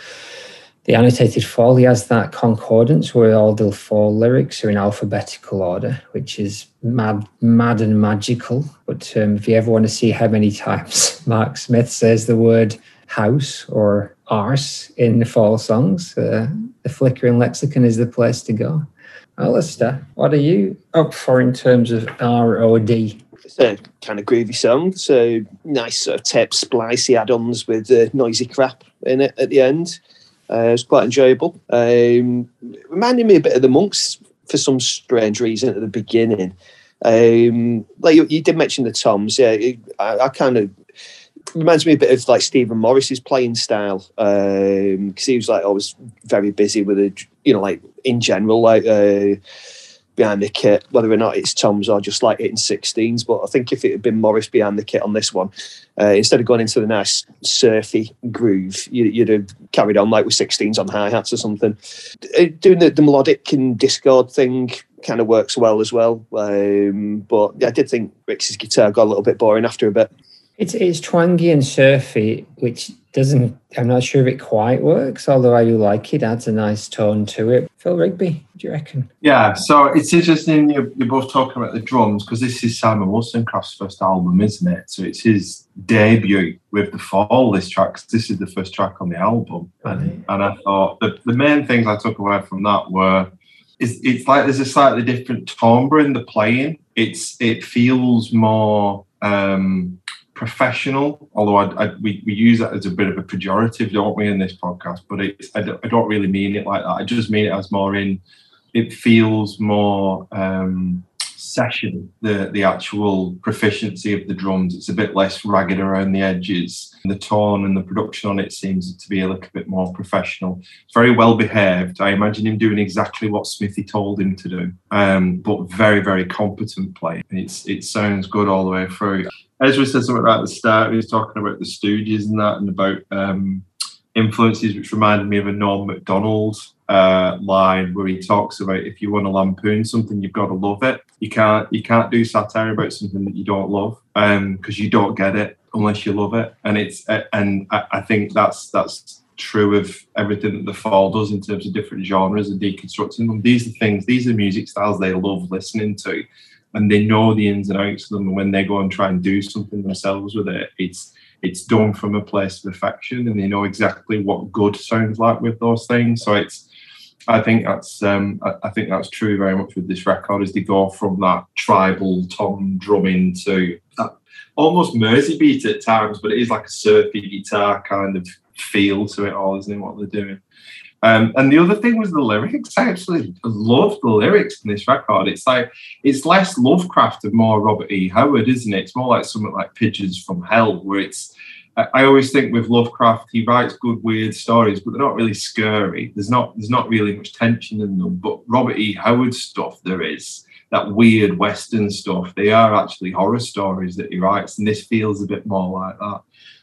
Speaker 1: the annotated fall. He has that concordance where all the fall lyrics are in alphabetical order, which is mad, mad and magical. But um, if you ever want to see how many times Mark Smith says the word house or arse in the fall songs, uh, the flickering lexicon is the place to go. Alistair, what are you up for in terms of ROD?
Speaker 5: A kind of groovy song. So nice sort of tape splicey add-ons with uh, noisy crap in it at the end. Uh, it was quite enjoyable. Um, reminded me a bit of the monks for some strange reason at the beginning. Um, like you, you did mention the toms, yeah. It, I, I kind of reminds me a bit of like Stephen Morris's playing style because he was like always very busy with it. You know, like in general, like. Uh, behind the kit, whether or not it's Tom's or just like hitting 16s. But I think if it had been Morris behind the kit on this one, uh, instead of going into the nice surfy groove, you, would have carried on like with 16s on hi hats or something. Uh, Doing the, the melodic and discord thing kind of works well as well. Um, but yeah, I did think Rick's guitar got a little bit boring after a bit.
Speaker 1: It's it's twangy and surfy, which doesn't. I'm not sure if it quite works. Although I do like it, adds a nice tone to it. Phil Rigby, do you reckon?
Speaker 2: Yeah, so it's interesting you're, you're both talking about the drums because this is Simon Wolstencroft's first album, isn't it? So it's his debut with the Fall. This track, this is the first track on the album, and, and I thought the, the main things I took away from that were it's, it's like there's a slightly different timbre in the playing. It's it feels more um, professional, although I, I, we, we use that as a bit of a pejorative, don't we, in this podcast? But it's, I, don't, I don't really mean it like that. I just mean it as more in, it feels more um, session, the, the actual proficiency of the drums. It's a bit less ragged around the edges. The tone and the production on it seems to be a little bit more professional. It's very well behaved. I imagine him doing exactly what Smithy told him to do, um, but very, very competent play. It's, it sounds good all the way through. Ezra said something right at the start. He was talking about the Stooges and that, and about um, influences, which reminded me of a Norm Macdonald uh, line where he talks about if you want to lampoon something, you've got to love it. You can't you can't do satire about something that you don't love, um, because you don't get it unless you love it. And it's uh, and I, I think that's that's true of everything that the fall does in terms of different genres and deconstructing them. These are things, these are music styles they love listening to and they know the ins and outs of them. And when they go and try and do something themselves with it, it's it's done from a place of affection, and they know exactly what good sounds like with those things. So it's I think that's um, I, think that's true very much with this record as they go from that tribal tom drumming to that almost Mersey beat at times, but it is like a surfy guitar kind of feel to it all, isn't it? What they're doing. Um, and the other thing was the lyrics. I actually love the lyrics in this record. It's like it's less Lovecraft and more Robert E. Howard, isn't it? It's more like something like Pigeons from Hell, where it's. I I always think with Lovecraft, he writes good weird stories, but they're not really scary. There's not there's not really much tension in them. But Robert E. Howard stuff there is that weird Western stuff. They are actually horror stories that he writes, and this feels a bit more like that.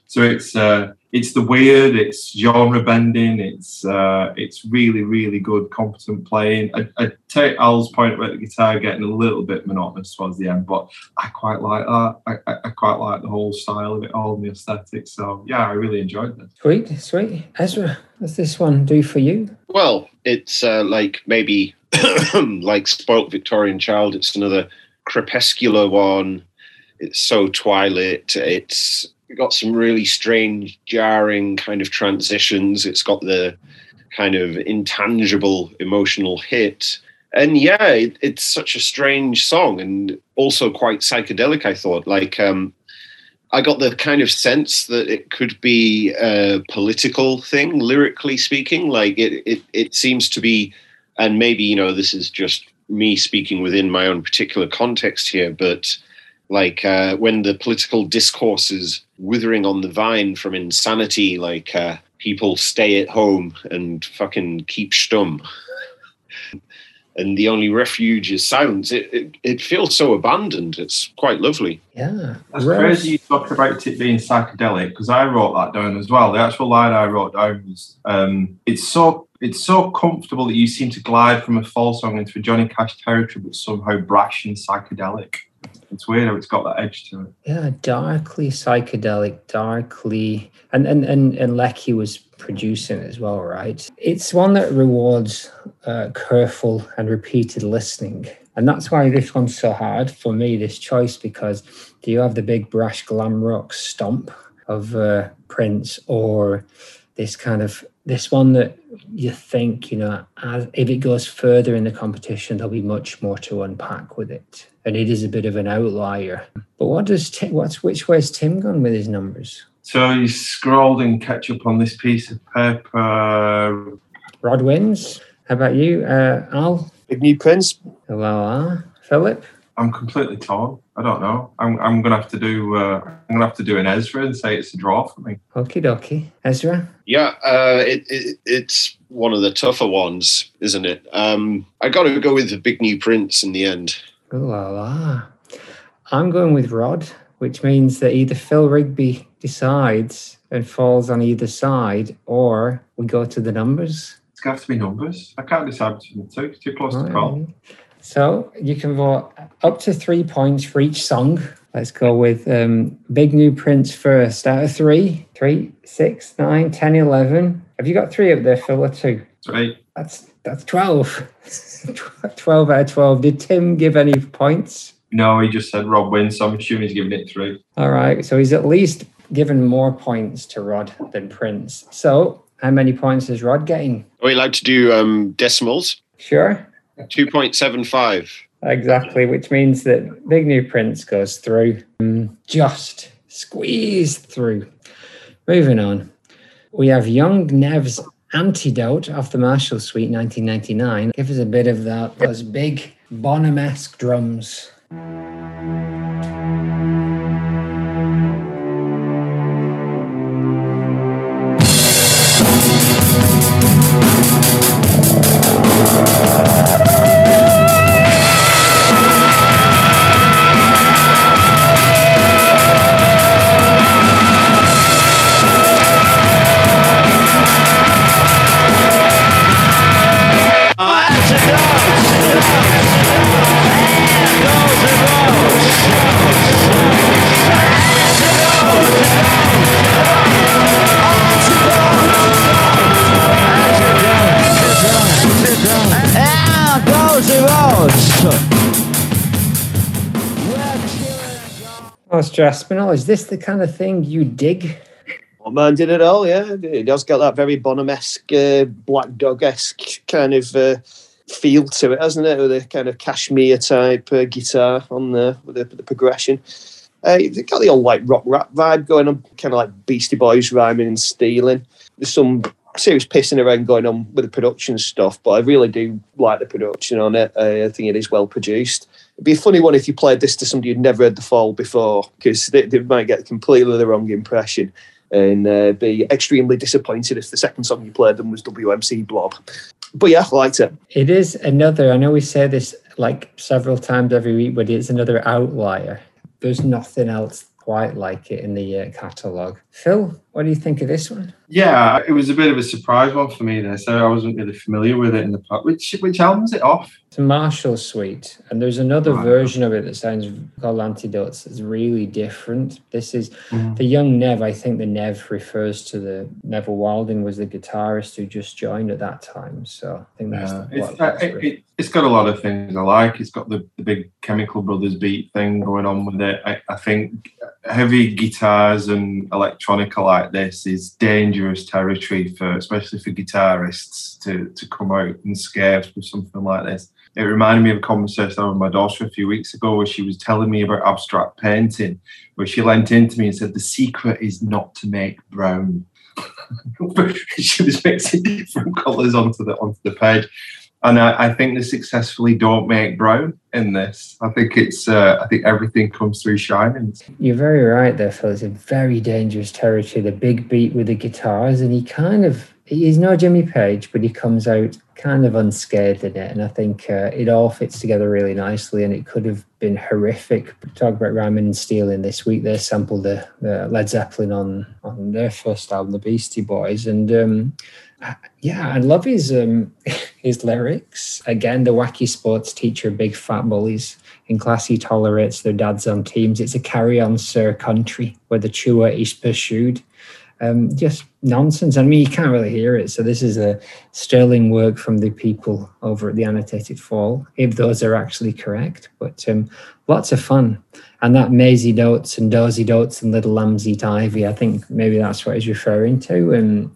Speaker 2: So it's uh, it's the weird, it's genre bending, it's uh, it's really really good, competent playing. I, I take Al's point about the guitar getting a little bit monotonous towards the end, but I quite like that. I, I, I quite like the whole style of it all and the aesthetic. So yeah, I really enjoyed this.
Speaker 1: Sweet, sweet. Ezra, what's this one do for you?
Speaker 3: Well, it's uh, like maybe like Spoilt Victorian Child. It's another crepuscular one. It's so twilight. It's got some really strange, jarring kind of transitions. It's got the kind of intangible emotional hit. And yeah, it, it's such a strange song and also quite psychedelic, I thought. Like, um, I got the kind of sense that it could be a political thing, lyrically speaking. Like, it, it, it seems to be, and maybe, you know, this is just me speaking within my own particular context here, but like uh, when the political discourse is withering on the vine from insanity, like uh, people stay at home and fucking keep stum. And the only refuge is silence. It, it, it feels so abandoned. It's quite lovely.
Speaker 1: Yeah.
Speaker 2: That's
Speaker 1: Rose.
Speaker 2: crazy you talk about it being psychedelic because I wrote that down as well. The actual line I wrote down was, um, "It's so it's so comfortable that you seem to glide from a fall song into a Johnny Cash territory, but somehow brash and psychedelic." It's weird how it's got that edge to it.
Speaker 1: Yeah, darkly psychedelic, darkly, and and and and Leckie was producing as well, right? It's one that rewards uh, careful and repeated listening, and that's why this one's so hard for me. This choice because do you have the big brash glam rock stomp of uh, Prince or this kind of this one that you think you know as if it goes further in the competition there'll be much more to unpack with it. And it is a bit of an outlier. But what does tim what's which way's tim gone with his numbers?
Speaker 2: So you scrolled and catch up on this piece of paper.
Speaker 1: rod wins how about you? Uh al?
Speaker 5: Big New Prince.
Speaker 1: Hello, philip
Speaker 2: I'm completely torn. I don't know. I'm, I'm gonna have to do. Uh, I'm gonna have to do an Ezra and say it's a draw for me.
Speaker 1: okie dokie ezra
Speaker 3: Yeah, uh, it, it, it's one of the tougher ones, isn't it? Um, I got to go with the Big New Prince in the end.
Speaker 1: Ooh la la. i'm going with rod which means that either phil rigby decides and falls on either side or we go to the numbers
Speaker 2: It's gonna have to be numbers. I can't decide between the two. It's too close to call.
Speaker 1: Alright. So you can vote up to three points for each song. Let's go with um, Big New Prince first. Out of three, three, six, nine, 10, 11. Have you got three up there, Phil, or two?
Speaker 2: Three.
Speaker 1: That's that's 12. 12 out of 12. Did Tim give any points?
Speaker 2: No, he just said Rob wins, so I'm assuming he's giving it three.
Speaker 1: All right. So he's at least given more points to Rod than Prince. So how many points is Rod getting?
Speaker 3: Are we allowed to do um, decimals?
Speaker 1: Sure.
Speaker 3: 2.75.
Speaker 1: Exactly, which means that Big New Prince goes through, um, just squeezed through. Moving on, we have Jung Nev's Antidote off the Marshall Suite 1999. Give us a bit of that, those big Bonham-esque drums. Mr. Aspinall, is this the kind of thing you dig?
Speaker 5: What man did it all, yeah. It does got that very Bonham-esque, uh, Black Dog-esque kind of uh, feel to it, hasn't it? With a kind of Kashmir type uh, guitar on the with the, the progression. Uh, they've got the old like rock rap vibe going on, kind of like Beastie Boys rhyming and stealing. There's some serious pissing around going on with the production stuff, but I really do like the production on it. I think it is well produced. It'd be a funny one if you played this to somebody who'd never heard the Fall before, because they, they might get completely the wrong impression and uh, be extremely disappointed if the second song you played them was WMC Blob. But yeah, I liked it.
Speaker 1: It is another, I know we say this like several times every week, but it's another outlier. There's nothing else quite like it in the uh, catalogue. Phil, what do you think of this one?
Speaker 2: Yeah, it was a bit of a surprise one for me there. So I wasn't really familiar with it in the past. Which which album's it off?
Speaker 1: It's a Marshall Suite, and there's another
Speaker 2: Right.
Speaker 1: version of it that sounds called Antidotes. It's really different. This is
Speaker 2: Mhm.
Speaker 1: the Jung Nev. I think the Nev refers to the Neville Wilding was the guitarist who just joined at that time. So I think that's
Speaker 2: Yeah,
Speaker 1: what
Speaker 2: it's, uh,
Speaker 1: that's
Speaker 2: it, it, it's got a lot of things I like. It's got the, the big Chemical Brothers beat thing going on with it. I, I think heavy guitars and electronica like this is dangerous territory for, especially for guitarists, to, to come out and scare with something like this. It reminded me of a conversation with my daughter a few weeks ago where she was telling me about abstract painting, where she leant into me and said, The secret is not to make brown. she was mixing different colours onto the onto the page and I, I think they successfully don't make brown in this. I think it's uh, I think everything comes through shining.
Speaker 1: You're very right there, Phil. It's a very dangerous territory. The big beat with the guitars, and he kind of he's no Jimmy Page, but he comes out kind of unscathed in it. And I think uh, it all fits together really nicely. And it could have been horrific. Talk about Rhymin' and Stealin' this week. They sampled the, the Led Zeppelin on on their first album, The Beastie Boys, and um, yeah, I love his um, his lyrics. Again, the wacky sports teacher, big fat bullies. In class, he tolerates their dads on teams. It's a carry on, sir country where the chewer is pursued. Um, just nonsense. I mean, you can't really hear it. So, this is a sterling work from the people over at the Annotated Fall, if those are actually correct. But um, lots of fun. And that Mairzy Doats and Dozy Doats and Little Lambs Eat Ivy, I think maybe that's what he's referring to. And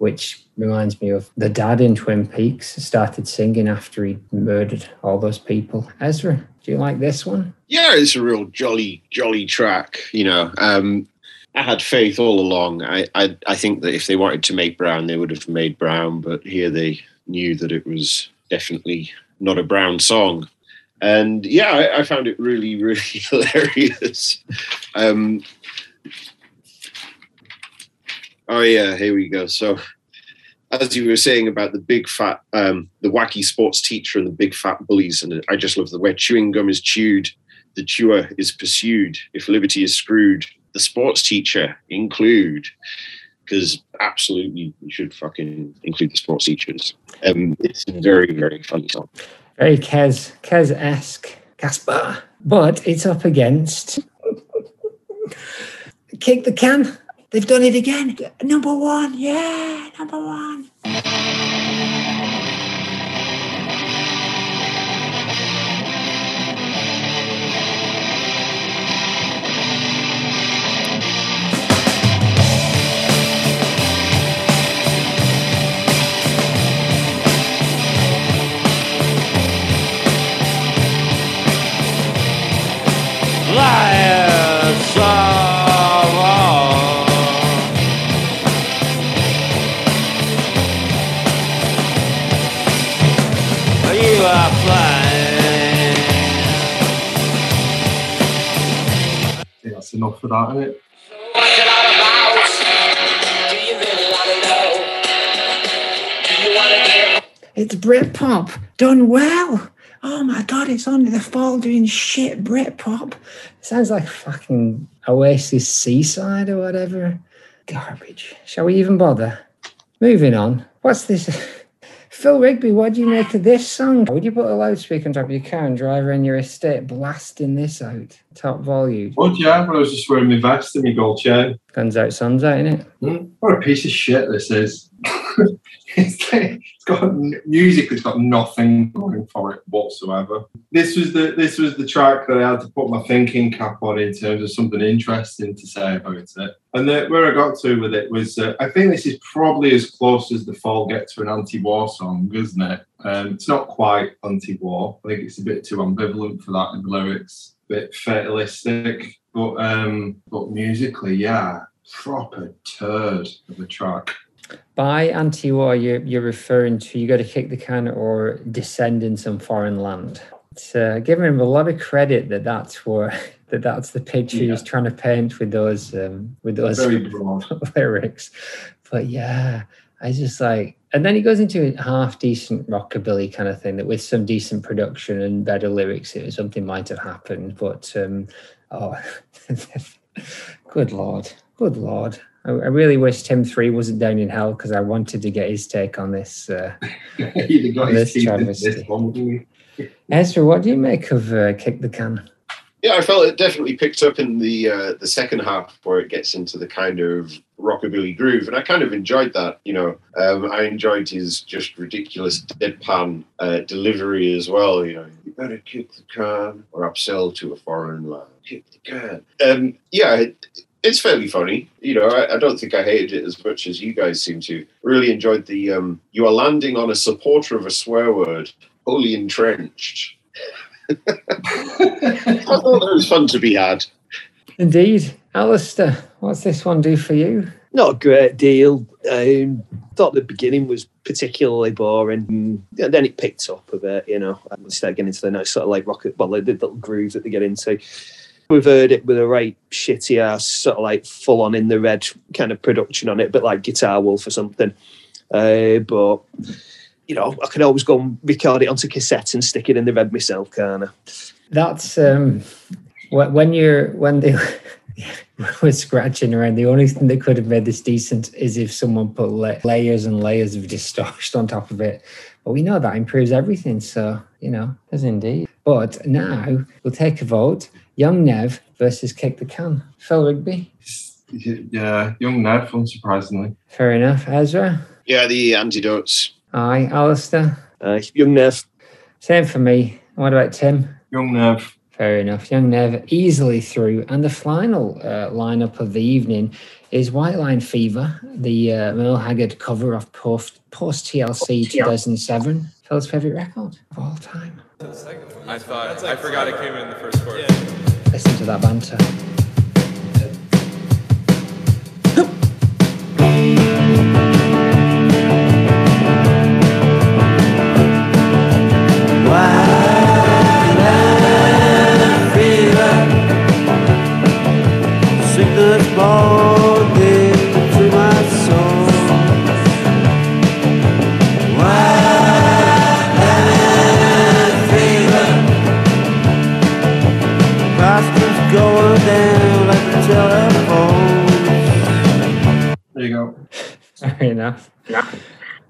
Speaker 1: which reminds me of the dad in Twin Peaks started singing after he murdered all those people. Ezra, do you like this one?
Speaker 3: Yeah, it's a real jolly, jolly track. You know, um, I had faith all along. I, I, I think that if they wanted to make Brown, they would have made Brown, but here they knew that it was definitely not a Brown song. And yeah, I, I found it really, really hilarious. Um, oh yeah, here we go. So, as you were saying about the big fat, um, the wacky sports teacher and the big fat bullies, and I just love the way chewing gum is chewed, the chewer is pursued. If liberty is screwed, the sports teacher include. Because absolutely, you should fucking include the sports teachers. Um, it's a very, very funny song.
Speaker 1: Very Kes, Kes esque, Casper. But it's up against Kick the Can. They've done it again. Number one. Yeah, number one.
Speaker 2: Enough for that, isn't it?
Speaker 1: It's Britpop done well. Oh my god, it's only the fall doing shit Britpop. Sounds like fucking Oasis Seaside or whatever. Garbage. Shall we even bother? Moving on. What's this? Phil Rigby, what do you make of this song? Would you put a loudspeaker on top of your car and drive around your estate blasting this out? Top volume.
Speaker 2: Oh yeah, when I was just wearing my vest and my gold chain.
Speaker 1: Guns out, suns out, innit?
Speaker 2: Hmm, What a piece of shit this is. it's, like- it's got music It's got nothing going for it whatsoever. This was the this was the track that I had to put my thinking cap on in terms of something interesting to say about it. And the, where I got to with it was, uh, I think this is probably as close as the Fall get to an anti-war song, isn't it? Um, it's not quite anti-war. I think it's a bit too ambivalent for that in the lyrics. A Bit fatalistic. But um, but musically, yeah, proper turd of a track.
Speaker 1: By anti-war, you're, you're referring to you got to kick the can or descend in some foreign land. It's uh, giving him a lot of credit that that's where that that's the picture
Speaker 2: Yeah.
Speaker 1: he's trying to paint with those um, with those lyrics. But yeah, I just like, and then he goes into a half decent rockabilly kind of thing that with some decent production and better lyrics, it, was something might have happened. But um, oh, good lord, good lord. I, I really wish Tim Three wasn't down in hell because I wanted to get his take on this. Uh,
Speaker 2: He'd got
Speaker 1: This
Speaker 2: his
Speaker 1: travesty.
Speaker 2: this one, wouldn't he?
Speaker 1: Ezra, what do you make of uh, Kick the Can?
Speaker 3: Yeah, I felt it definitely picked up in the uh, the second half where it gets into the kind of rockabilly groove, and I kind of enjoyed that. You know, um, I enjoyed his just ridiculous deadpan uh, delivery as well. You know, you better kick the can or upsell to a foreign land. Kick the can. Um, yeah, it, it's fairly funny. You know, I, I don't think I hated it as much as you guys seem to. Really enjoyed the um, you are landing on a supporter of a swear word, wholly entrenched. I thought it was fun to be had.
Speaker 1: Indeed, Alistair, what's this one do for you?
Speaker 5: Not a great deal. Um, thought the beginning was particularly boring. And then it picked up a bit, you know. And we started getting into the nice sort of like rocket, well, the little grooves that they get into. We've heard it with a right shitty ass, sort of like full on in the red kind of production on it, but like Guitar Wolf or something. Uh, but, you know, I could always go and record it onto cassette and stick it in the red myself, I?
Speaker 1: That's um, when you're when they were scratching around. The only thing that could have made this decent is if someone put la- layers and layers of distortion on top of it. But we know that improves everything, so you know, does indeed. But now we'll take a vote: Jung Nev versus Kick the Can. Phil Rigby.
Speaker 2: Yeah, Jung Nev, unsurprisingly.
Speaker 1: Fair enough. Ezra.
Speaker 3: Yeah, the antidotes.
Speaker 1: Aye. Alistair.
Speaker 5: Uh, Jung Nev.
Speaker 1: Same for me. What about Tim?
Speaker 2: Jung Nev.
Speaker 1: Fair enough. Jung Nev easily through. And the final uh, lineup of the evening is White Line Fever, the uh, Merle Haggard cover of post, post TLC 2007. Phil's favourite record of all time.
Speaker 10: I thought I forgot it came in the first chorus.
Speaker 1: Listen to that banter. Fair enough.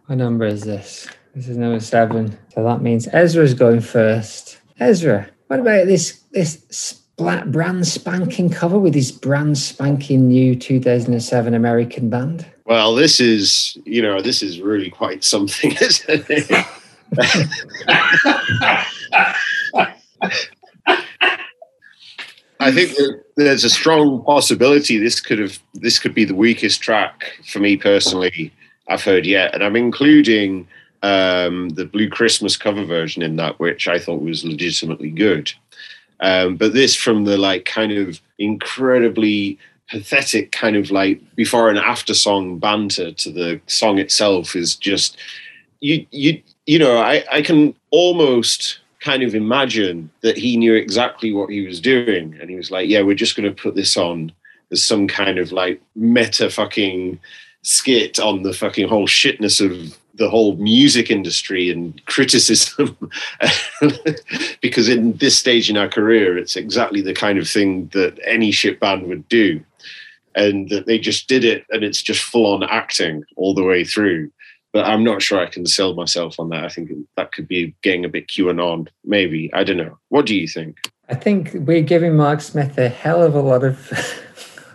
Speaker 1: What number is this? This is number seven. So that means Ezra's going first. Ezra, what about this this splat brand spanking cover with his brand spanking new 2007 American band?
Speaker 3: Well, this is, you know, this is really quite something, isn't it? I think there's a strong possibility this could have this could be the weakest track for me personally I've heard yet, and I'm including um, the Blue Christmas cover version in that, which I thought was legitimately good. Um, but this from the like kind of incredibly pathetic kind of like before and after song banter to the song itself is just you you you know I, I can almost kind of imagine that he knew exactly what he was doing. And he was like yeah we're just going to put this on as some kind of like meta fucking skit on the fucking whole shitness of the whole music industry and criticism. Because in this stage in our career it's exactly the kind of thing that any shit band would do. And that they just did it and it's just full on acting all the way through but i'm not sure i can sell myself on that. I think that could be getting a bit qanon maybe. I don't know. What do you think?
Speaker 1: I think we're giving Mark Smith a hell of a lot of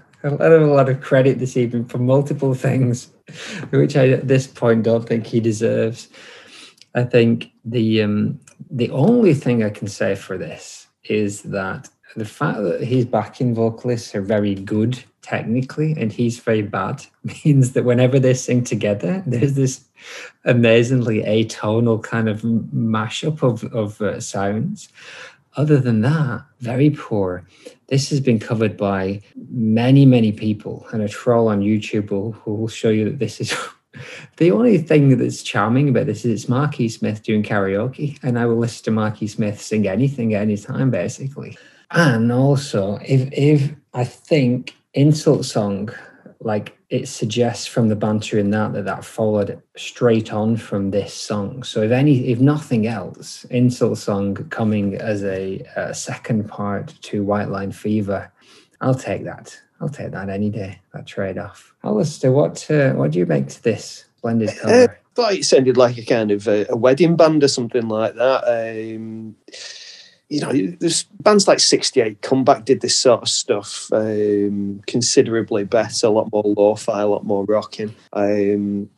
Speaker 1: a lot of a lot of credit this evening for multiple things, which I at this point don't think he deserves. I think the um, the only thing I can say for this is that the fact that his backing vocalists are very good technically and he's very bad means that whenever they sing together, there's this amazingly atonal kind of mashup of of uh, sounds. Other than that, very poor. this has been covered by many, many people, and a troll on YouTube will, will show you that this is the only thing that's charming about this is it's Marky Smith doing karaoke, and I will listen to Marky Smith sing anything at any time, basically. And also, if if I think insult song, like it suggests from the banter in that that that followed straight on from this song. So if any, if nothing else, insult song coming as a, a second part to White Line Fever, I'll take that. I'll take that any day. That trade off. Alistair, what uh, what do you make to this splendid
Speaker 5: Uh,
Speaker 1: cover?
Speaker 5: thought it sounded like a kind of a, a wedding band or something like that. Um, you know, there's bands like 68 Comeback did this sort of stuff um, considerably better, a lot more lo-fi, a lot more rocking. Um,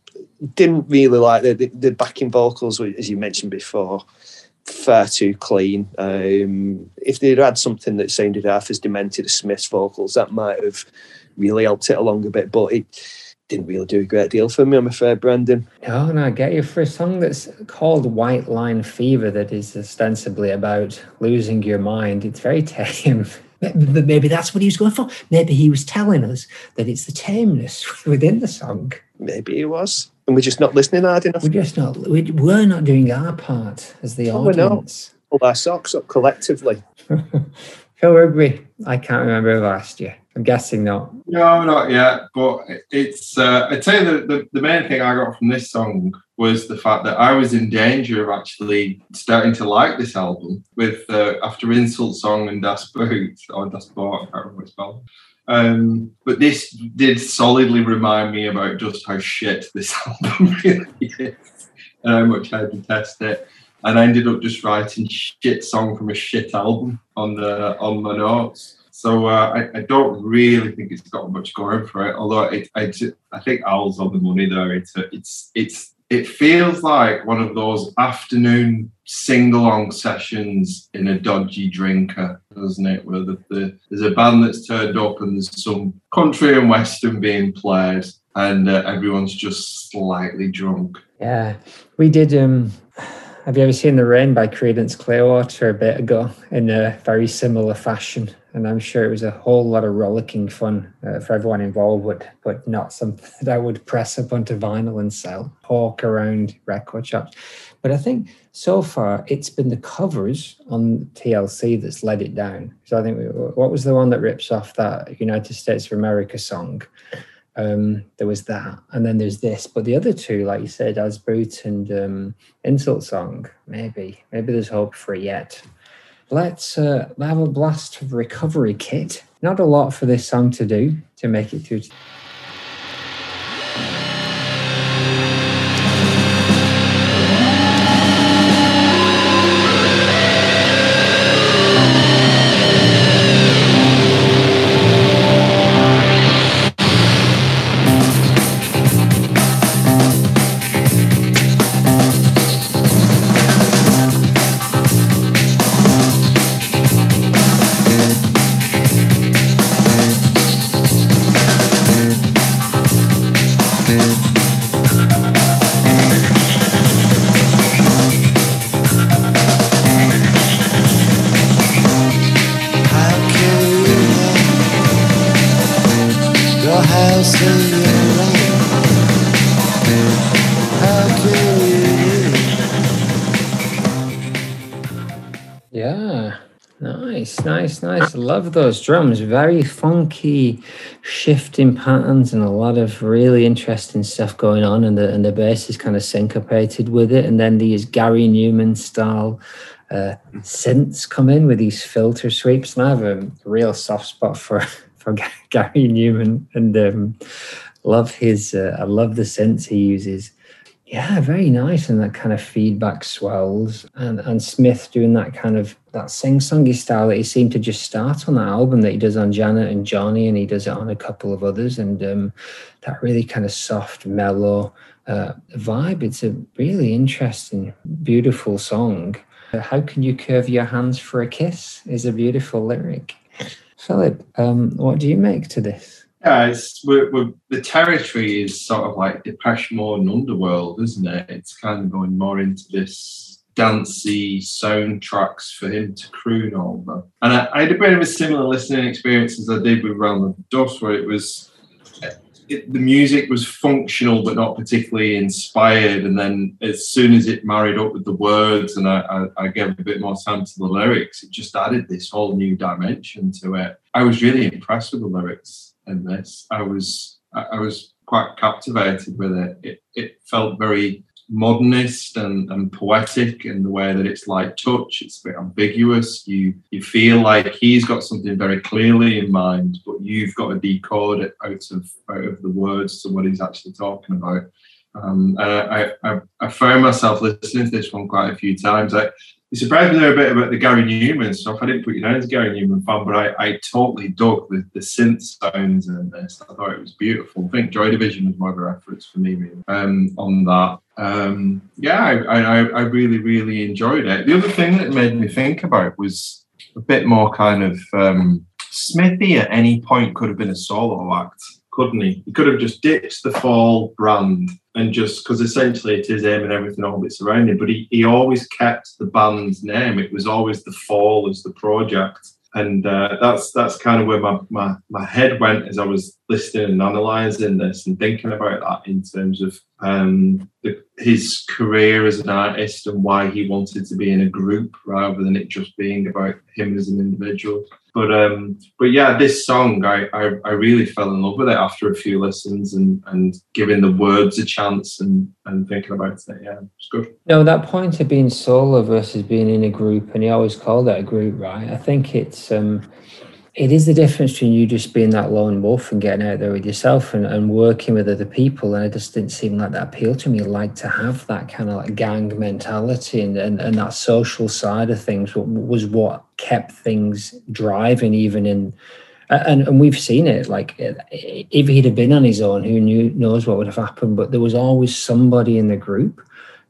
Speaker 5: didn't really like the, the, the backing vocals, as you mentioned before, far too clean. Um, if they'd had something that sounded half as demented as Smith's vocals, that might have really helped it along a bit, but it didn't really do a great deal for me, I'm afraid, Brandon.
Speaker 1: No, no, I get you. For a song that's called White Line Fever, that is ostensibly about losing your mind, it's very tame. But maybe that's what he was going for. Maybe he was telling us that it's the tameness within the song.
Speaker 5: Maybe he was. And we're just not listening hard enough.
Speaker 1: We're just not. we- We're not doing our part as the
Speaker 5: Oh, we're not.
Speaker 1: audience.
Speaker 5: Pull our socks up collectively.
Speaker 1: Phil Rigby, I can't remember last year. I'm guessing not.
Speaker 2: No, not yet. But it's. Uh, I tell you, the, the, the main thing I got from this song was the fact that I was in danger of actually starting to like this album with uh, after Insult Song and Das Boot or Das Boot, I can't remember what it's called. Um, but this did solidly remind me about just how shit this album really is and how much I detest it. And I ended up just writing shit song from a shit album on the on my notes. So uh, I, I don't really think it's got much going for it. Although it, I, I think Al's on the money there. It's it's it's it feels like one of those afternoon sing-along sessions in a dodgy drinker, doesn't it? Where the, the, there's a band that's turned up and there's some country and western being played, and uh, everyone's just slightly drunk.
Speaker 1: Yeah, we did. Um, have you ever seen The Rain by Creedence Clearwater a bit ago in a very similar fashion? And I'm sure it was a whole lot of rollicking fun uh, for everyone involved, but, but not something that I would press up onto vinyl and sell, hawk around record shops. But I think so far it's been the covers on TLC that's let it down. So I think, we, what was the one that rips off that United States of America song? Um, there was that, and then there's this. But the other two, like you said, as Boot and um, Insult Song, maybe, maybe there's hope for it yet. Let's uh, have a blast of Recovery Kit. Not a lot for this song to do to make it through. Yeah, nice, nice, nice. Love those drums. Very funky, shifting patterns, and a lot of really interesting stuff going on. And the and the bass is kind of syncopated with it. And then these Gary Numan style uh, synths come in with these filter sweeps. And I have a real soft spot for for Gary Numan, and um, love his. Uh, I love the sense he uses. Yeah, very nice, and that kind of feedback swells, and and Smith doing that kind of that sing-songy style that he seemed to just start on that album that he does on Janet and Johnny, and he does it on a couple of others, and um, that really kind of soft, mellow uh, vibe. It's a really interesting, beautiful song. How can you curve your hands for a kiss? Is a beautiful lyric. Philip, um, what do you make to this?
Speaker 2: Yeah, it's we're, we're, the territory is sort of like Depeche Mode and Underworld, isn't it? It's kind of going more into this dancey soundtracks for him to croon over. And I, I had a bit of a similar listening experience as I did with Realm of Dusk, where it was it, the music was functional but not particularly inspired. And then as soon as it married up with the words and I, I, I gave a bit more time to the lyrics, it just added this whole new dimension to it. I was really impressed with the lyrics in this. I was I, I was quite captivated with it. It, it felt very modernist and, and poetic in the way that it's light touch. It's a bit ambiguous. You you feel like he's got something very clearly in mind, but you've got to decode it out of out of the words to what he's actually talking about. Um, and I, I, I found myself listening to this one quite a few times. I, it surprised me there a bit about the Gary Numan stuff. I didn't put you down as Gary Numan fan, but I, I totally dug the, the synth sounds and this. I thought it was beautiful. I think Joy Division was more of a reference for me um, on that. Um, yeah, I, I, I really, really enjoyed it. The other thing that made me think about was a bit more kind of um, Smithy at any point could have been a solo act, couldn't he? He could have just ditched the fall brand and just because essentially it is him and everything all that's around him. But he, he always kept the band's name. It was always the fall as the project. And uh, that's that's kind of where my, my my head went as I was listening and analysing this and thinking about that in terms of um, the, his career as an artist and why he wanted to be in a group rather than it just being about him as an individual. But um, but yeah, this song I, I, I really fell in love with it after a few listens and and giving the words a chance and and thinking about it. Yeah, it's good.
Speaker 1: No, that point of being solo versus being in a group, and he always called it a group, right? I think it's um, it is the difference between you just being that lone wolf and getting out there with yourself and, and working with other people. And it just didn't seem like that appealed to me. Like to have that kind of like gang mentality and, and, and that social side of things was what kept things driving, even in. And, and we've seen it. Like if he'd have been on his own, who knew knows what would have happened? But there was always somebody in the group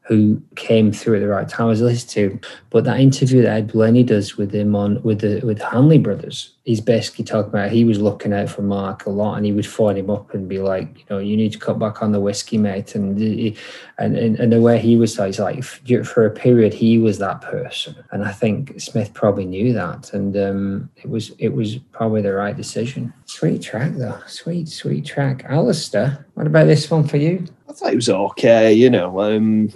Speaker 1: who came through at the right time. I was listening to, but that interview that Ed Blaney does with him on with the with Hanley brothers, he's basically talking about he was looking out for Mark a lot, and he would phone him up and be like, you know, you need to cut back on the whiskey, mate, and and and, and the way he was, he's like for a period he was that person, and I think Smith probably knew that, and um, it was it was probably the right decision. Sweet track though, sweet sweet track. Alistair, what about this one for you?
Speaker 5: Thought it was okay, you know. Um,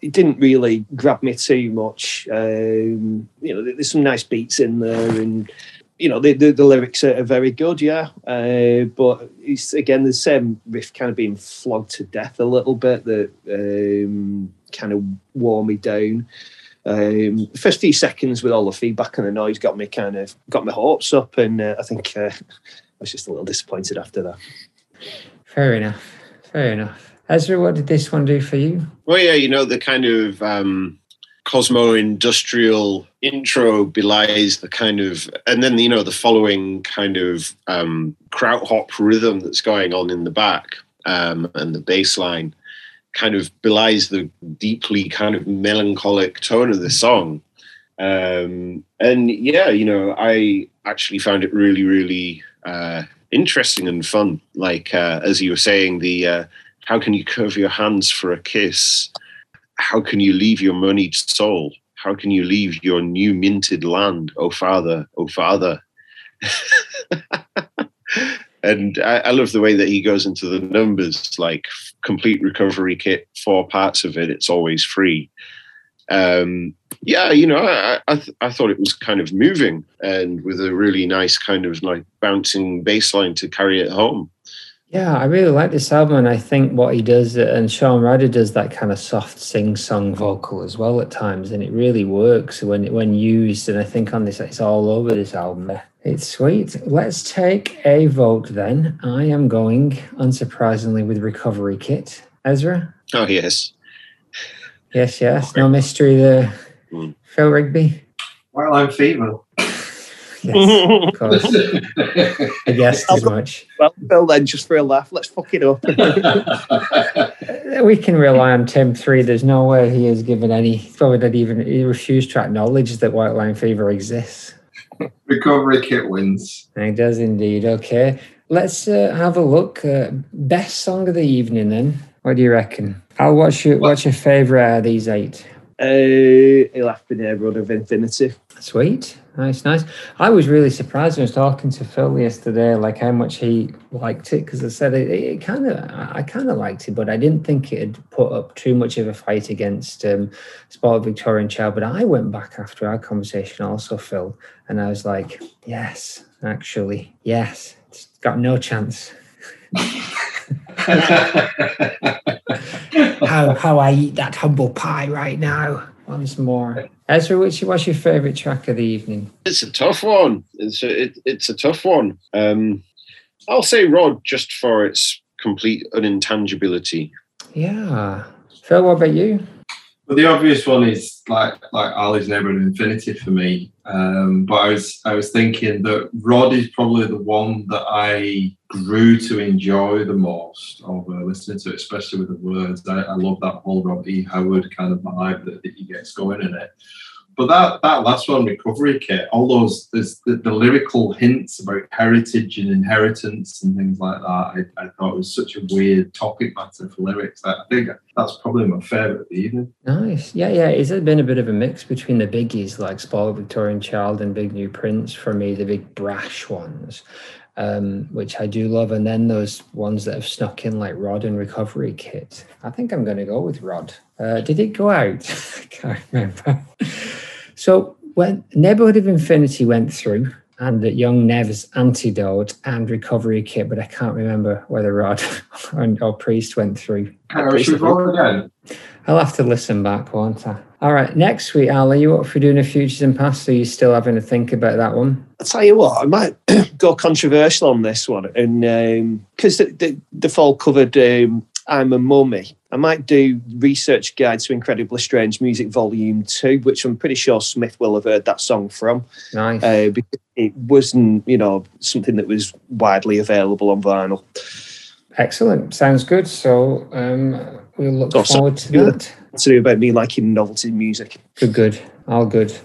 Speaker 5: it didn't really grab me too much. Um, you know, there's some nice beats in there, and you know the the, the lyrics are, are, very good, yeah. Uh, but it's again the same riff, kind of being flogged to death a little bit. That um, kind of wore me down. Um, the first few seconds with all the feedback and the noise got me kind of got my hopes up, and uh, I think uh, I was just a little disappointed after that.
Speaker 1: Fair enough. Fair enough. Ezra, what did this one do for you?
Speaker 3: Well, yeah, you know, the kind of um, Cosmo industrial intro belies the kind of, and then, you know, the following kind of um, krautrock rhythm that's going on in the back um, and the bass line kind of belies the deeply kind of melancholic tone of the song. Um, and yeah, you know, I actually found it really, really uh, interesting and fun. Like, uh, as you were saying, the, uh, how can you curve your hands for a kiss? How can you leave your moneyed soul? How can you leave your new minted land? Oh, Father, oh, Father. and I, I, love the way that he goes into the numbers like complete recovery kit, four parts of it, it's always free. Um, yeah, you know, I, I, th- I, thought it was kind of moving and with a really nice kind of like bouncing bass line to carry it home.
Speaker 1: Yeah, I really like this album, and I think what he does, and Shaun Ryder does that kind of soft sing-song vocal as well at times, and it really works when when used. And I think on this, it's all over this album. It's sweet. Let's take a vote then. I am going, unsurprisingly, with Recovery Kit. Ezra.
Speaker 3: Oh yes,
Speaker 1: yes, yes. No mystery there. Mm. Phil Rigby.
Speaker 2: White Line Fever.
Speaker 1: Yes, of course. I guessed as much.
Speaker 5: Well, Bill, then, just for a laugh, let's fuck it up.
Speaker 1: we can rely on Tim Three. There's no way he has given any, probably not even, he refused to acknowledge that white line fever exists.
Speaker 2: Recovery kit wins.
Speaker 1: He does indeed. Okay. Let's uh, have a look. Uh, best song of the evening, then. What do you reckon? Al, what's your, what's your favourite out of these eight?
Speaker 5: Uh, he'll have to be Neighborhood of Infinity.
Speaker 1: Sweet, nice, nice. I was really surprised when I was talking to Phil yesterday, like how much he liked it. Because I said it, it kind of, I kind of liked it, but I didn't think it had put up too much of a fight against um, Spoilt Victorian Child. But I went back after our conversation, also Phil, and I was like, yes, actually, yes, it's got no chance. how how I eat that humble pie right now. Once more, Ezra, which was your favourite track of the evening?
Speaker 3: It's a tough one. It's a, it, it's a tough one. Um, I'll say Rod just for its complete unintangibility.
Speaker 1: Yeah, Phil, what about you?
Speaker 2: Well, the obvious one is like like Ali's Neighborhood of Infinity for me. Um, but I was I was thinking that Rod is probably the one that I grew to enjoy the most over uh, listening to it, especially with the words. I, I love that whole Rob E. Howard kind of vibe that, that he gets going in it. But that that last one, recovery kit, all those there's the, the lyrical hints about heritage and inheritance and things like that. I, I thought it was such a weird topic matter for lyrics. I think that's probably my favourite of the evening.
Speaker 1: Nice. Yeah, yeah. It's been a bit of a mix between the biggies like Spoiled Victorian Child and Big New Prince for me, the big brash ones, um, which I do love. And then those ones that have snuck in like Rod and Recovery Kit. I think I'm going to go with Rod. Uh, did it go out? I can't remember. So when Neighborhood of Infinity went through, and that Jung Nev's Antidote and Recovery Kit, but I can't remember whether Rod or, or Priest went through.
Speaker 2: go again?
Speaker 1: I'll have to listen back, won't I? All right, next week, Al, are you up for doing a futures and past? Are you still having to think about that one?
Speaker 5: I'll tell you what, I might go controversial on this one, and because the, the, the fall covered um, I'm a Mummy, I might do Research Guide to Incredibly Strange Music Volume 2, which I'm pretty sure Smith will have heard that song from.
Speaker 1: Nice.
Speaker 5: Uh, because it wasn't, you know, something that was widely available on vinyl.
Speaker 1: Excellent. Sounds good. So um, we'll look
Speaker 5: Oh, so-
Speaker 1: forward to
Speaker 5: yeah.
Speaker 1: that.
Speaker 5: To do about me liking novelty music.
Speaker 1: Good, good. All good.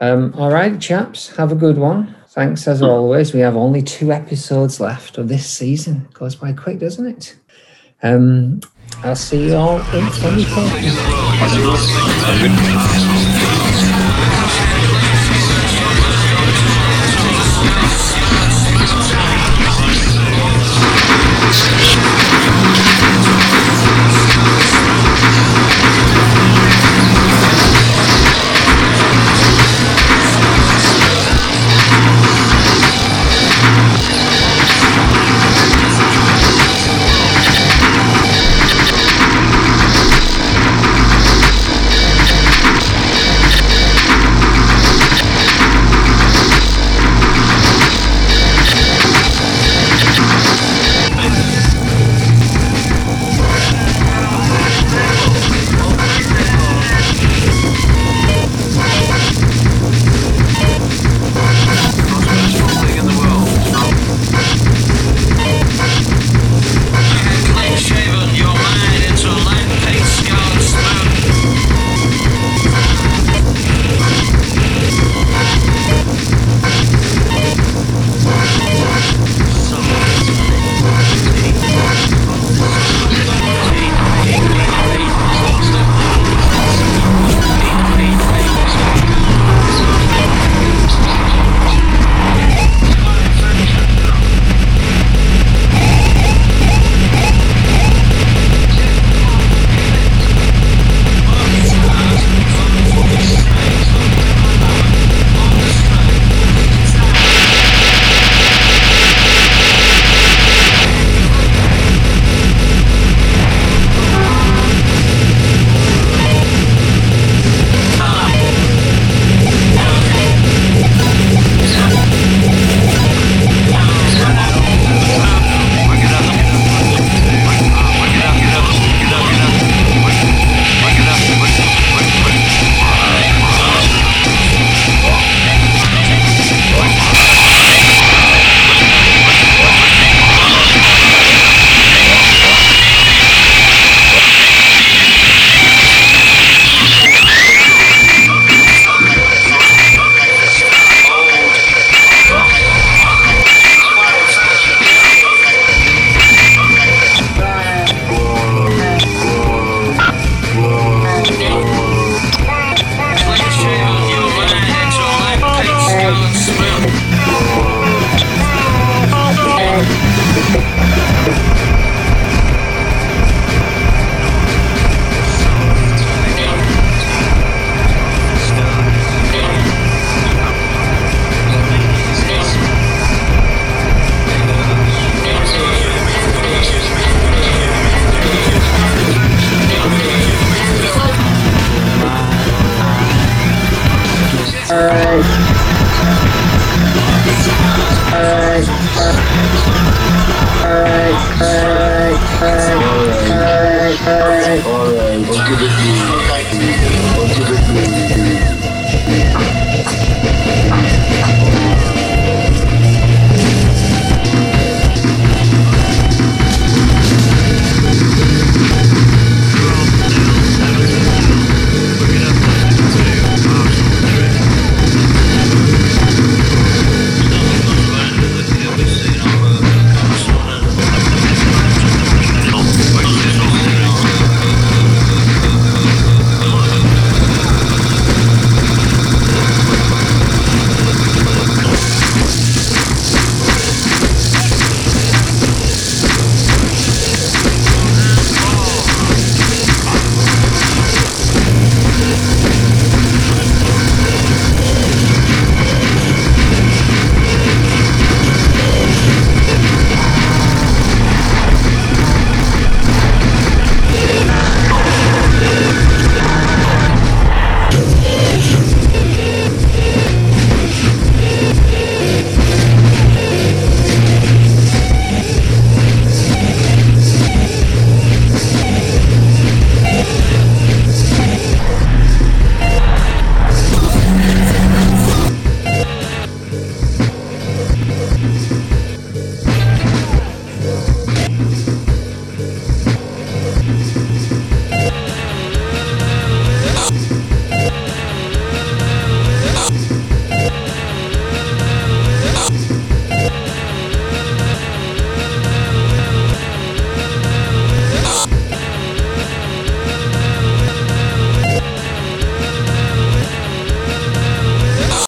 Speaker 1: Um, all right, chaps, have a good one. Thanks as always. We have only two episodes left of this season. Goes by quick, doesn't it? Um, I'll see you all in 2020.